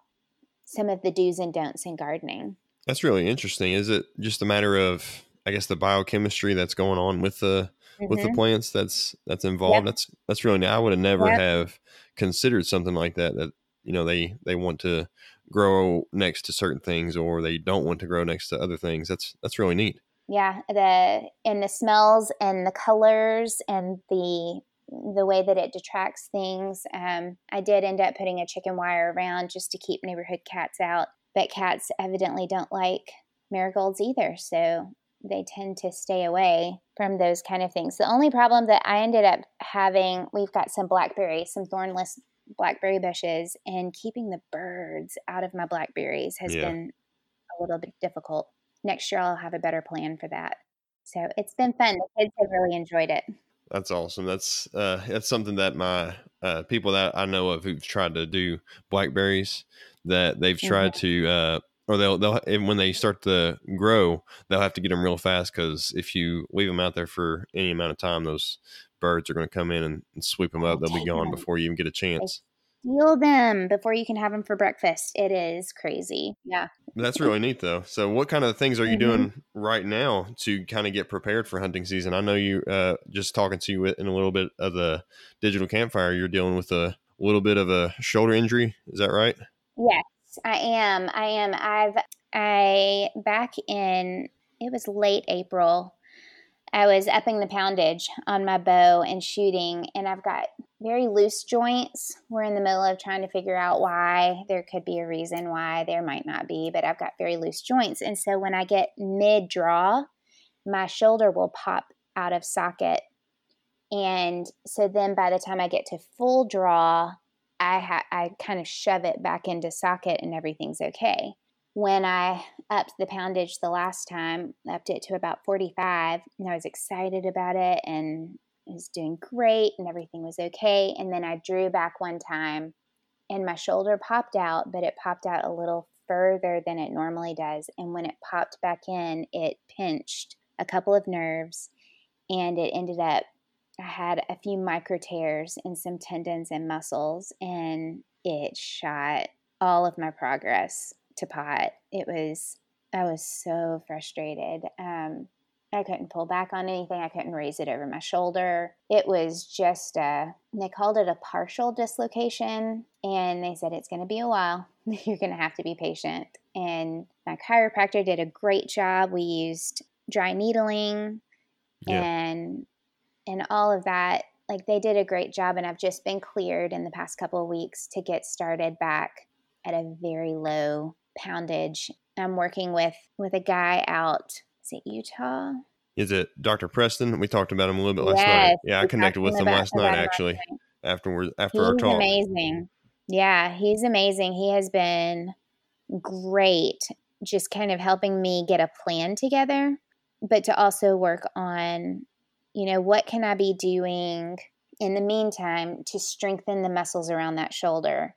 some of the do's and don'ts in gardening. That's really interesting. Is it just a matter of I guess the biochemistry that's going on with the mm-hmm. with the mm-hmm. plants that's that's involved. Yep. That's that's really. Neat. I would have never yep. have considered something like that. That you know they they want to grow next to certain things or they don't want to grow next to other things. That's that's really neat. Yeah, the and the smells and the colors and the the way that it detracts things. Um, I did end up putting a chicken wire around just to keep neighborhood cats out, but cats evidently don't like marigolds either, so they tend to stay away from those kind of things. The only problem that I ended up having, we've got some blackberries, some thornless blackberry bushes, and keeping the birds out of my blackberries has yeah. been a little bit difficult. Next year, I'll have a better plan for that. So it's been fun. The kids have really enjoyed it. That's awesome. That's uh, that's something that my uh, people that I know of who've tried to do blackberries that they've tried mm-hmm. to uh, or they'll they'll when they start to grow they'll have to get them real fast because if you leave them out there for any amount of time those birds are going to come in and, and sweep them up they'll be gone before you even get a chance steal them before you can have them for breakfast it is crazy yeah that's really neat though so what kind of things are you mm-hmm. doing right now to kind of get prepared for hunting season i know you uh, just talking to you in a little bit of the digital campfire you're dealing with a little bit of a shoulder injury is that right yes I am. I am. I've I back in it was late April. I was upping the poundage on my bow and shooting, and I've got very loose joints. We're in the middle of trying to figure out why. There could be a reason why, there might not be, but I've got very loose joints. And so when I get mid draw, my shoulder will pop out of socket. And so then by the time I get to full draw, I ha- I kind of shove it back into socket and everything's okay. When I upped the poundage the last time, upped it to about 45, and I was excited about it and it was doing great and everything was okay. And then I drew back one time and my shoulder popped out, but it popped out a little further than it normally does. And when it popped back in, it pinched a couple of nerves and it ended up I had a few micro tears in some tendons and muscles, and it shot all of my progress to pot. It was, I was so frustrated. Um, I couldn't pull back on anything. I couldn't raise it over my shoulder. It was just a, they called it a partial dislocation. And they said, it's going to be a while. You're going to have to be patient. And my chiropractor did a great job. We used dry needling yeah. and and all of that like they did a great job and i've just been cleared in the past couple of weeks to get started back at a very low poundage. I'm working with with a guy out is it utah? Is it dr preston? We talked about him a little bit last yes, night yeah i connected with him last night actually night. afterwards after he's our talk. amazing. Yeah he's amazing. He has been great just kind of helping me get a plan together but to also work on you know, what can I be doing in the meantime to strengthen the muscles around that shoulder?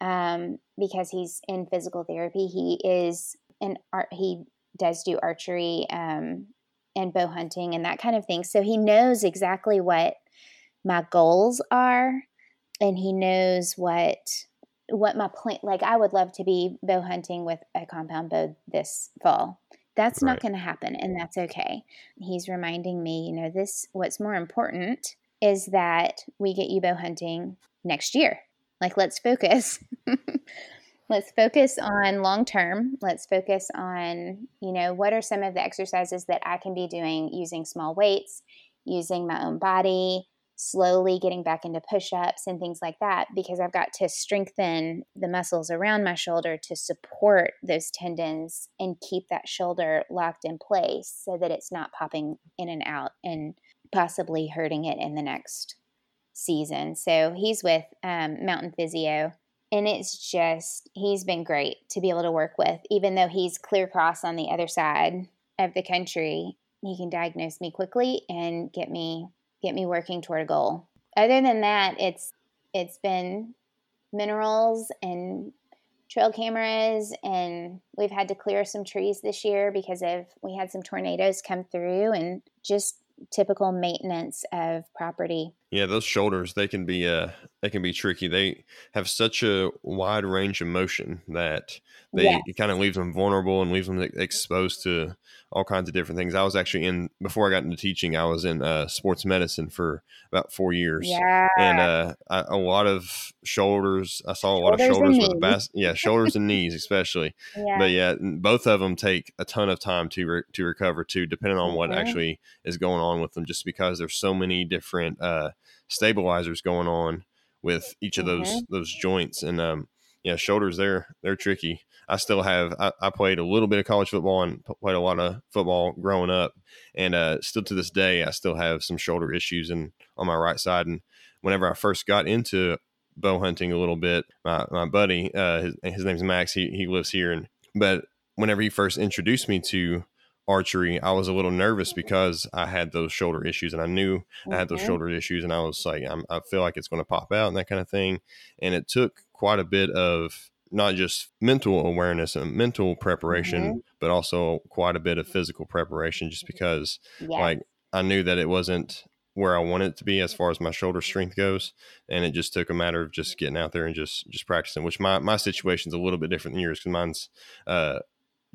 Um, because he's in physical therapy, he is an art, he does do archery um, and bow hunting and that kind of thing. So he knows exactly what my goals are, and he knows what what my point. Like I would love to be bow hunting with a compound bow this fall that's right. not going to happen, and that's okay. He's reminding me, you know, this what's more important is that we get you bow hunting next year. Like, let's focus. let's focus on long term. Let's focus on, you know, what are some of the exercises that I can be doing using small weights, using my own body, slowly getting back into push ups and things like that because I've got to strengthen the muscles around my shoulder to support those tendons and keep that shoulder locked in place so that it's not popping in and out and possibly hurting it in the next season. So he's with um, Mountain Physio. And it's just, he's been great to be able to work with, even though he's clear cross on the other side of the country. He can diagnose me quickly and get me get me working toward a goal. Other than that, it's it's been minerals and trail cameras and we've had to clear some trees this year because of we had some tornadoes come through and just typical maintenance of property Yeah, those shoulders they can be uh they can be tricky. They have such a wide range of motion that they Yes. it kind of leaves them vulnerable and leaves them exposed to all kinds of different things. I was actually in before I got into teaching, I was in uh, sports medicine for about four years, Yeah. and uh, I, a lot of shoulders. I saw a lot of Shoulders with knees. bas- yeah, shoulders and knees especially. yeah. But yeah, both of them take a ton of time to re- to recover too, depending on what Mhm. actually is going on with them. Just because there's so many different uh, stabilizers going on with each of those Mhm. those joints, and um, yeah, shoulders they're they're tricky. I still have I, I played a little bit of college football and played a lot of football growing up, and uh, still to this day I still have some shoulder issues and on my right side. And whenever I first got into bow hunting a little bit, my my buddy uh, his, his name's Max. He he lives here, and but whenever he first introduced me to archery, I was a little nervous because I had those shoulder issues, and I knew I had those Mhm. shoulder issues, and I was like, I'm, I feel like it's going to pop out and that kind of thing. And it took quite a bit of not just mental awareness and mental preparation, Mm-hmm. but also quite a bit of physical preparation, just because Yeah. like I knew that it wasn't where I wanted it to be as far as my shoulder strength goes, and it just took a matter of just getting out there and just just practicing. Which my my situation's a little bit different than yours because mine's uh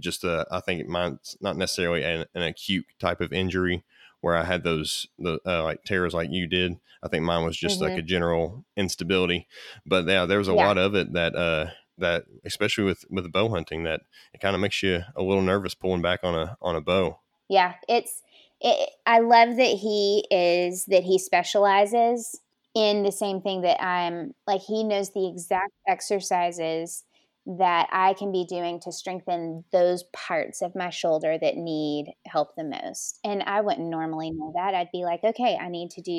just uh, I think mine's not necessarily an, an acute type of injury where I had those the uh, like tears like you did. I think mine was just like Mhm. a general instability. But yeah, there was a Yeah. lot of it that uh that especially with with bow hunting that it kind of makes you a little nervous pulling back on a on a bow. yeah it's it, i love that he is that he specializes in the same thing that i'm like he knows the exact exercises that i can be doing to strengthen those parts of my shoulder that need help the most. And i wouldn't normally know that. I'd be like okay i need to do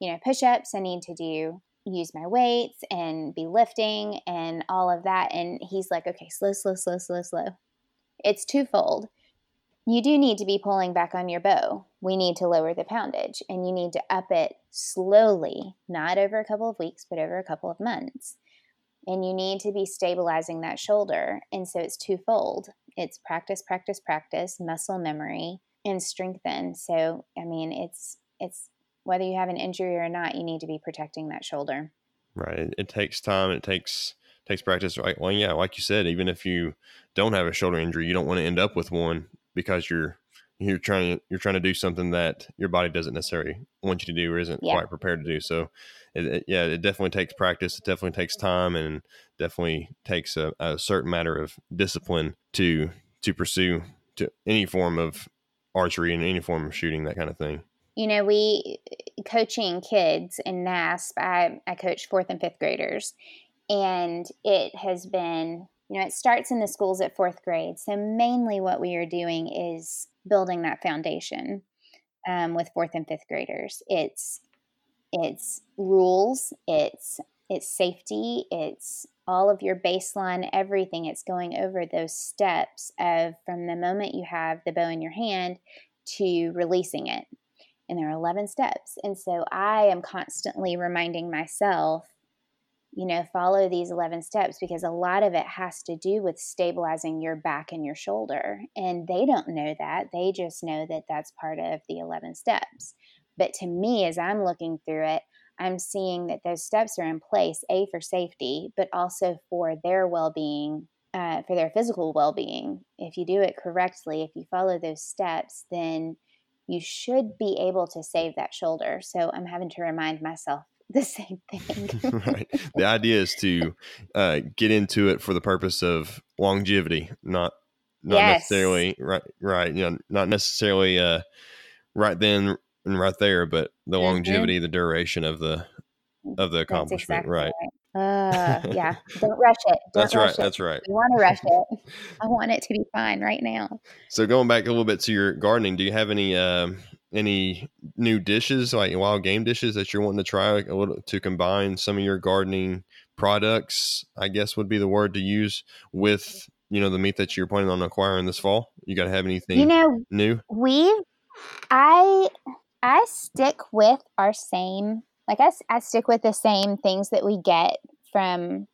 you know push-ups. I need to do use my weights and be lifting and all of that. And he's like okay slow slow slow slow slow. It's twofold. You do need to be pulling back on your bow. We need to lower the poundage and you need to up it slowly, not over a couple of weeks, but over a couple of months. And you need to be stabilizing that shoulder. And so it's twofold it's practice, practice, practice, muscle memory, and strengthen. So, I mean, it's, it's, whether you have an injury or not, you need to be protecting that shoulder. Right. It, it takes time. It takes takes practice. Right. Well, yeah, like you said, even if you don't have a shoulder injury, you don't want to end up with one because you're you're trying to you're trying to do something that your body doesn't necessarily want you to do or isn't Yeah. quite prepared to do. So, it, it- yeah, it definitely takes practice. It definitely takes time, and definitely takes a, a certain matter of discipline to to pursue to any form of archery and any form of shooting that kind of thing. you know we uh, coaching kids in NASP i, I coach fourth and fifth graders and it has been you know it starts in the schools at fourth grade so mainly what we are doing is building that foundation um, with fourth and fifth graders. It's it's rules it's it's safety it's all of your baseline everything. It's going over those steps of from the moment you have the bow in your hand to releasing it. And there are 11 steps. And so I am constantly reminding myself, you know, follow these 11 steps because a lot of it has to do with stabilizing your back and your shoulder. And they don't know that. They just know that that's part of the 11 steps. But to me, as I'm looking through it, I'm seeing that those steps are in place, A, for safety, but also for their well being, uh, for their physical well being. If you do it correctly, if you follow those steps, then you should be able to save that shoulder. So I'm having to remind myself the same thing. right. The idea is to uh, get into it for the purpose of longevity, not not Yes. necessarily right. Right. You know, not necessarily uh, right then and right there, but the Mhm. longevity, the duration of the of the accomplishment. exactly right. Uh, yeah. Don't rush it. Don't That's right. it. That's right. You want to rush it. I want it to be fine right now. So going back a little bit to your gardening, do you have any um, any new dishes like wild game dishes that you're wanting to try like a little to combine some of your gardening products? I guess would be the word to use with you know the meat that you're planning on acquiring this fall. You got to have anything You know, new? we, I, I stick with our same, like I, I stick with the same things that we get from,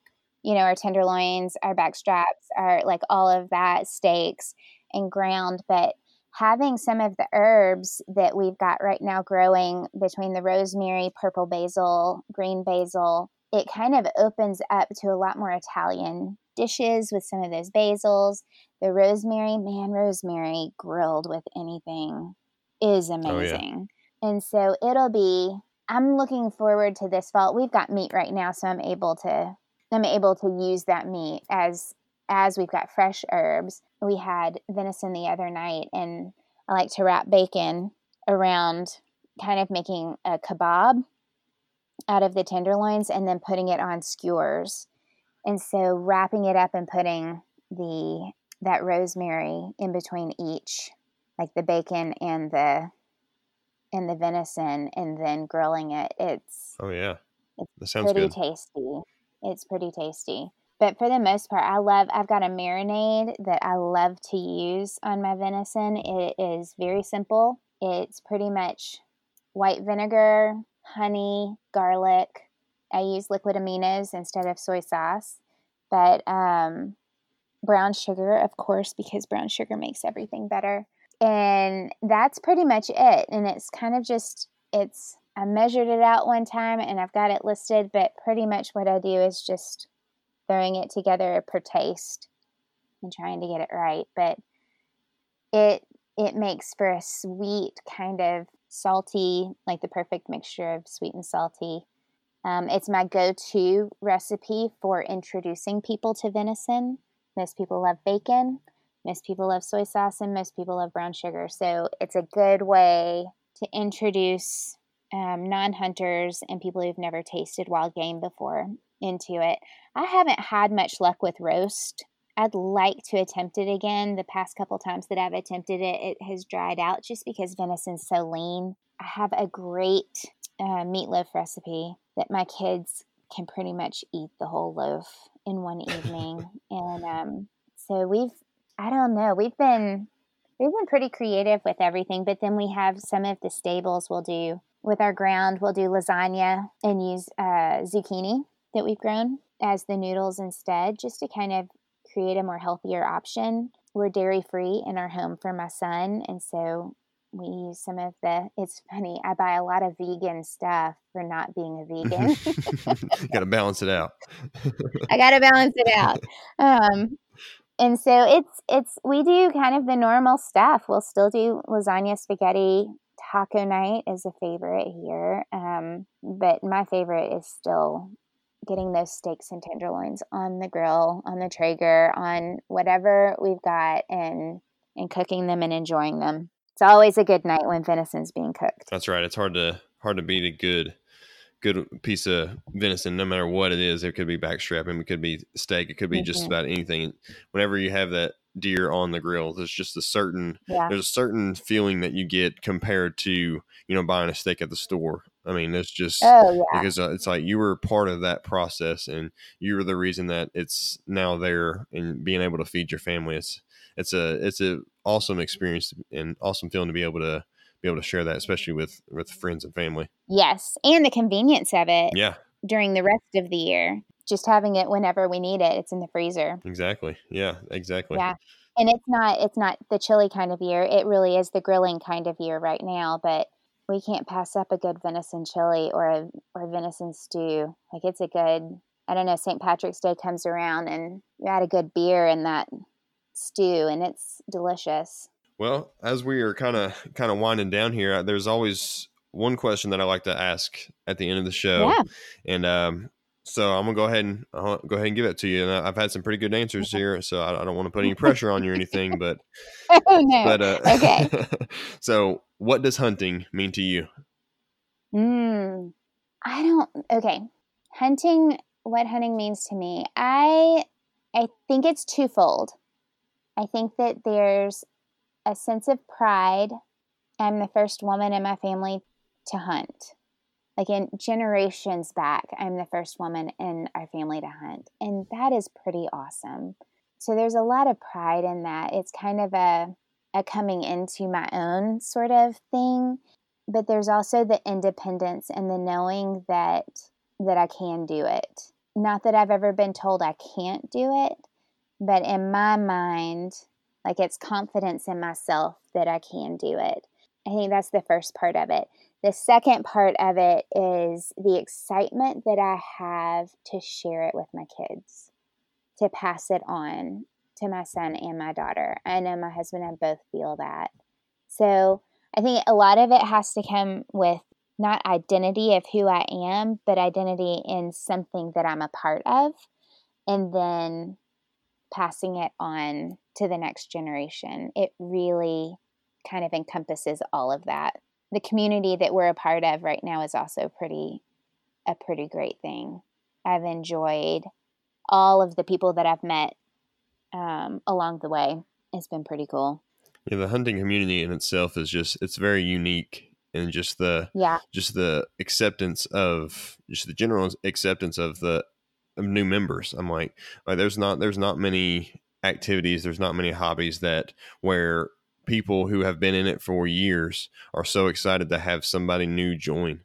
you know, our tenderloins, our back straps, our like all of that steaks and ground. But having some of the herbs that we've got right now growing between the rosemary, purple basil, green basil, it kind of opens up to a lot more Italian dishes with some of those basils. The rosemary, man, rosemary grilled with anything is amazing. Oh, yeah. And so it'll be I'm looking forward to this fall. We've got meat right now, so I'm able to I'm able to use that meat as as we've got fresh herbs. We had venison the other night, and I like to wrap bacon around kind of making a kebab out of the tenderloins and then putting it on skewers. And so wrapping it up and putting the that rosemary in between each, like the bacon and the and the venison and then grilling it. It's Oh yeah. It's that sounds pretty good. tasty. It's pretty tasty. But for the most part, I love, I've got a marinade that I love to use on my venison. It is very simple. It's pretty much white vinegar, honey, garlic. I use liquid aminos instead of soy sauce. But um, brown sugar, of course, because brown sugar makes everything better. And that's pretty much it. And it's kind of just, it's, I measured it out one time and I've got it listed, but pretty much what I do is just throwing it together per taste and trying to get it right. But it it makes for a sweet kind of salty, like the perfect mixture of sweet and salty. Um, it's my go-to recipe for introducing people to venison. Most people love bacon. Most people love soy sauce, and most people love brown sugar. So it's a good way to introduce um, non-hunters and people who've never tasted wild game before into it. I haven't had much luck with roast. I'd like to attempt it again. The past couple times that I've attempted it, it has dried out just because venison's so lean. I have a great uh, meatloaf recipe that my kids can pretty much eat the whole loaf in one evening. and um, so we've, I don't know, we've been we've been pretty creative with everything. But then we have some of the stables we'll do with our ground. We'll do lasagna and use uh, zucchini that we've grown as the noodles instead, just to kind of create a more healthier option. We're dairy free in our home for my son, and so we use some of the. It's funny, I buy a lot of vegan stuff for not being a vegan. you got to balance it out. I got to balance it out. Um, and so it's it's we do kind of the normal stuff. We'll still do lasagna, spaghetti, taco night is a favorite here. Um, but my favorite is still getting those steaks and tenderloins on the grill, on the Traeger, on whatever we've got, and and cooking them and enjoying them. It's always a good night when venison's being cooked. That's right. It's hard to hard to beat a good good piece of venison, no matter what it is. It could be backstrapping, it could be steak, it could be mm-hmm. just about anything. Whenever you have that deer on the grill, there's just a certain yeah. there's a certain feeling that you get compared to you know buying a steak at the store. I mean, it's just oh, yeah. because uh, it's like you were part of that process, and you were the reason that it's now there and being able to feed your family. It's it's a it's a awesome experience and awesome feeling to be able to be able to share that, especially with with friends and family. Yes, and the convenience of it. Yeah. During the rest of the year, just having it whenever we need it. It's in the freezer. Exactly. Yeah. Exactly. Yeah. And it's not it's not the chili kind of year. It really is the grilling kind of year right now. But we can't pass up a good venison chili or a or venison stew. Like it's a good. I don't know. St. Patrick's Day comes around and you add a good beer in that stew, and it's delicious. Well, as we are kind of kind of winding down here, uh, there's always one question that I like to ask at the end of the show, yeah. and um, so I'm gonna go ahead and I'll go ahead and give it to you. And I've had some pretty good answers here, so I, I don't want to put any pressure on you or anything. But oh no, but uh, okay. so, what does hunting mean to you? Hmm. I don't. Okay, hunting. What hunting means to me, I I think it's twofold. I think that there's a sense of pride. I'm the first woman in my family to hunt. Like in generations back, I'm the first woman in our family to hunt. And that is pretty awesome. So there's a lot of pride in that. It's kind of a, a coming into my own sort of thing. But there's also the independence and the knowing that that I can do it. Not that I've ever been told I can't do it, but in my mind, Like it's confidence in myself that I can do it. I think that's the first part of it. The second part of it is the excitement that I have to share it with my kids, to pass it on to my son and my daughter. I know my husband and I both feel that. So I think a lot of it has to come with not identity of who I am, but identity in something that I'm a part of, and then passing it on to the next generation. It really kind of encompasses all of that the community that we're a part of right now is also pretty a pretty great thing. I've enjoyed all of the people that I've met um, along the way. It's been pretty cool. Yeah, the hunting community in itself is just it's very unique and just the yeah just the acceptance of just the general acceptance of the of new members. I'm like like there's not there's not many activities, there's not many hobbies that where people who have been in it for years are so excited to have somebody new join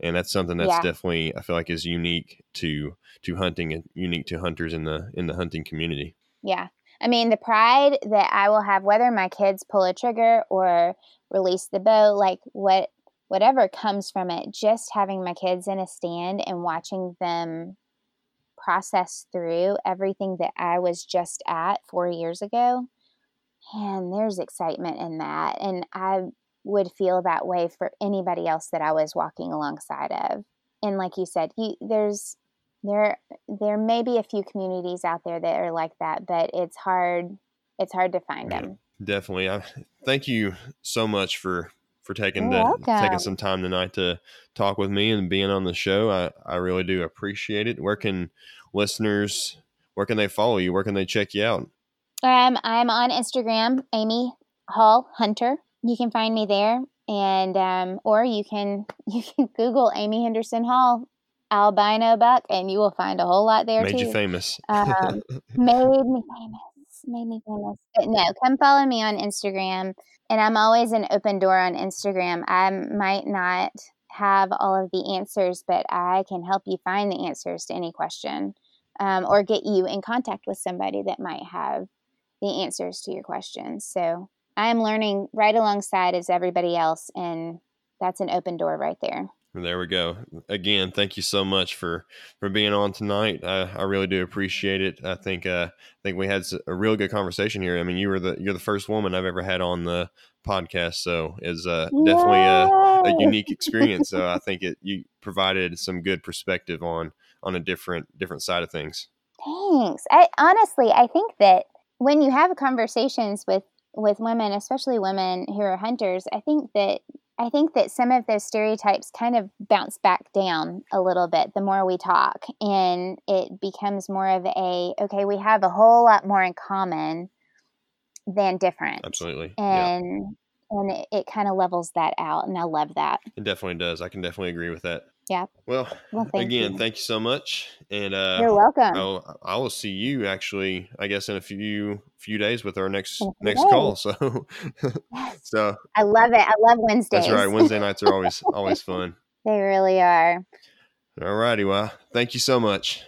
and that's something that's yeah. definitely i feel like is unique to to hunting and unique to hunters in the in the hunting community yeah i mean the pride that i will have whether my kids pull a trigger or release the bow like what whatever comes from it just having my kids in a stand and watching them process through everything that i was just at four years ago and there's excitement in that. And I would feel that way for anybody else that I was walking alongside of. And like you said, you, there's there there may be a few communities out there that are like that, but it's hard it's hard to find yeah, them. Definitely. I thank you so much for for taking the, taking some time tonight to talk with me and being on the show. I, I really do appreciate it. Where can listeners where can they follow you? Where can they check you out? Um, I'm on Instagram, Amy Hall Hunter. You can find me there, and um, or you can you can Google Amy Henderson Hall albino buck, and you will find a whole lot there made too. you famous. um, made me famous. Made me famous. But no, come follow me on Instagram, and I'm always an open door on Instagram. I might not have all of the answers, but I can help you find the answers to any question. Um, or get you in contact with somebody that might have the answers to your questions. So I'm learning right alongside as everybody else, and that's an open door right there. There we go. Again, thank you so much for for being on tonight. I, I really do appreciate it. I think uh, I think we had a real good conversation here. I mean, you were the you're the first woman I've ever had on the podcast, so it's uh, definitely a, a, unique experience. so I think it you provided some good perspective on on a different different side of things. Thanks. I honestly, I think that when you have conversations with with women, especially women who are hunters, I think that I think that some of those stereotypes kind of bounce back down a little bit the more we talk, and it becomes more of a okay, we have a whole lot more in common than different. Absolutely, and yeah. and it, it kind of levels that out, and I love that. It definitely does. I can definitely agree with that. Yeah. Well, well thank again, you. thank you so much, and uh, you're welcome. I'll, I will see you actually, I guess, in a few few days with our next next call. So, so I love it. I love Wednesdays. That's right. Wednesday nights are always always fun. They really are. All righty. Well, thank you so much.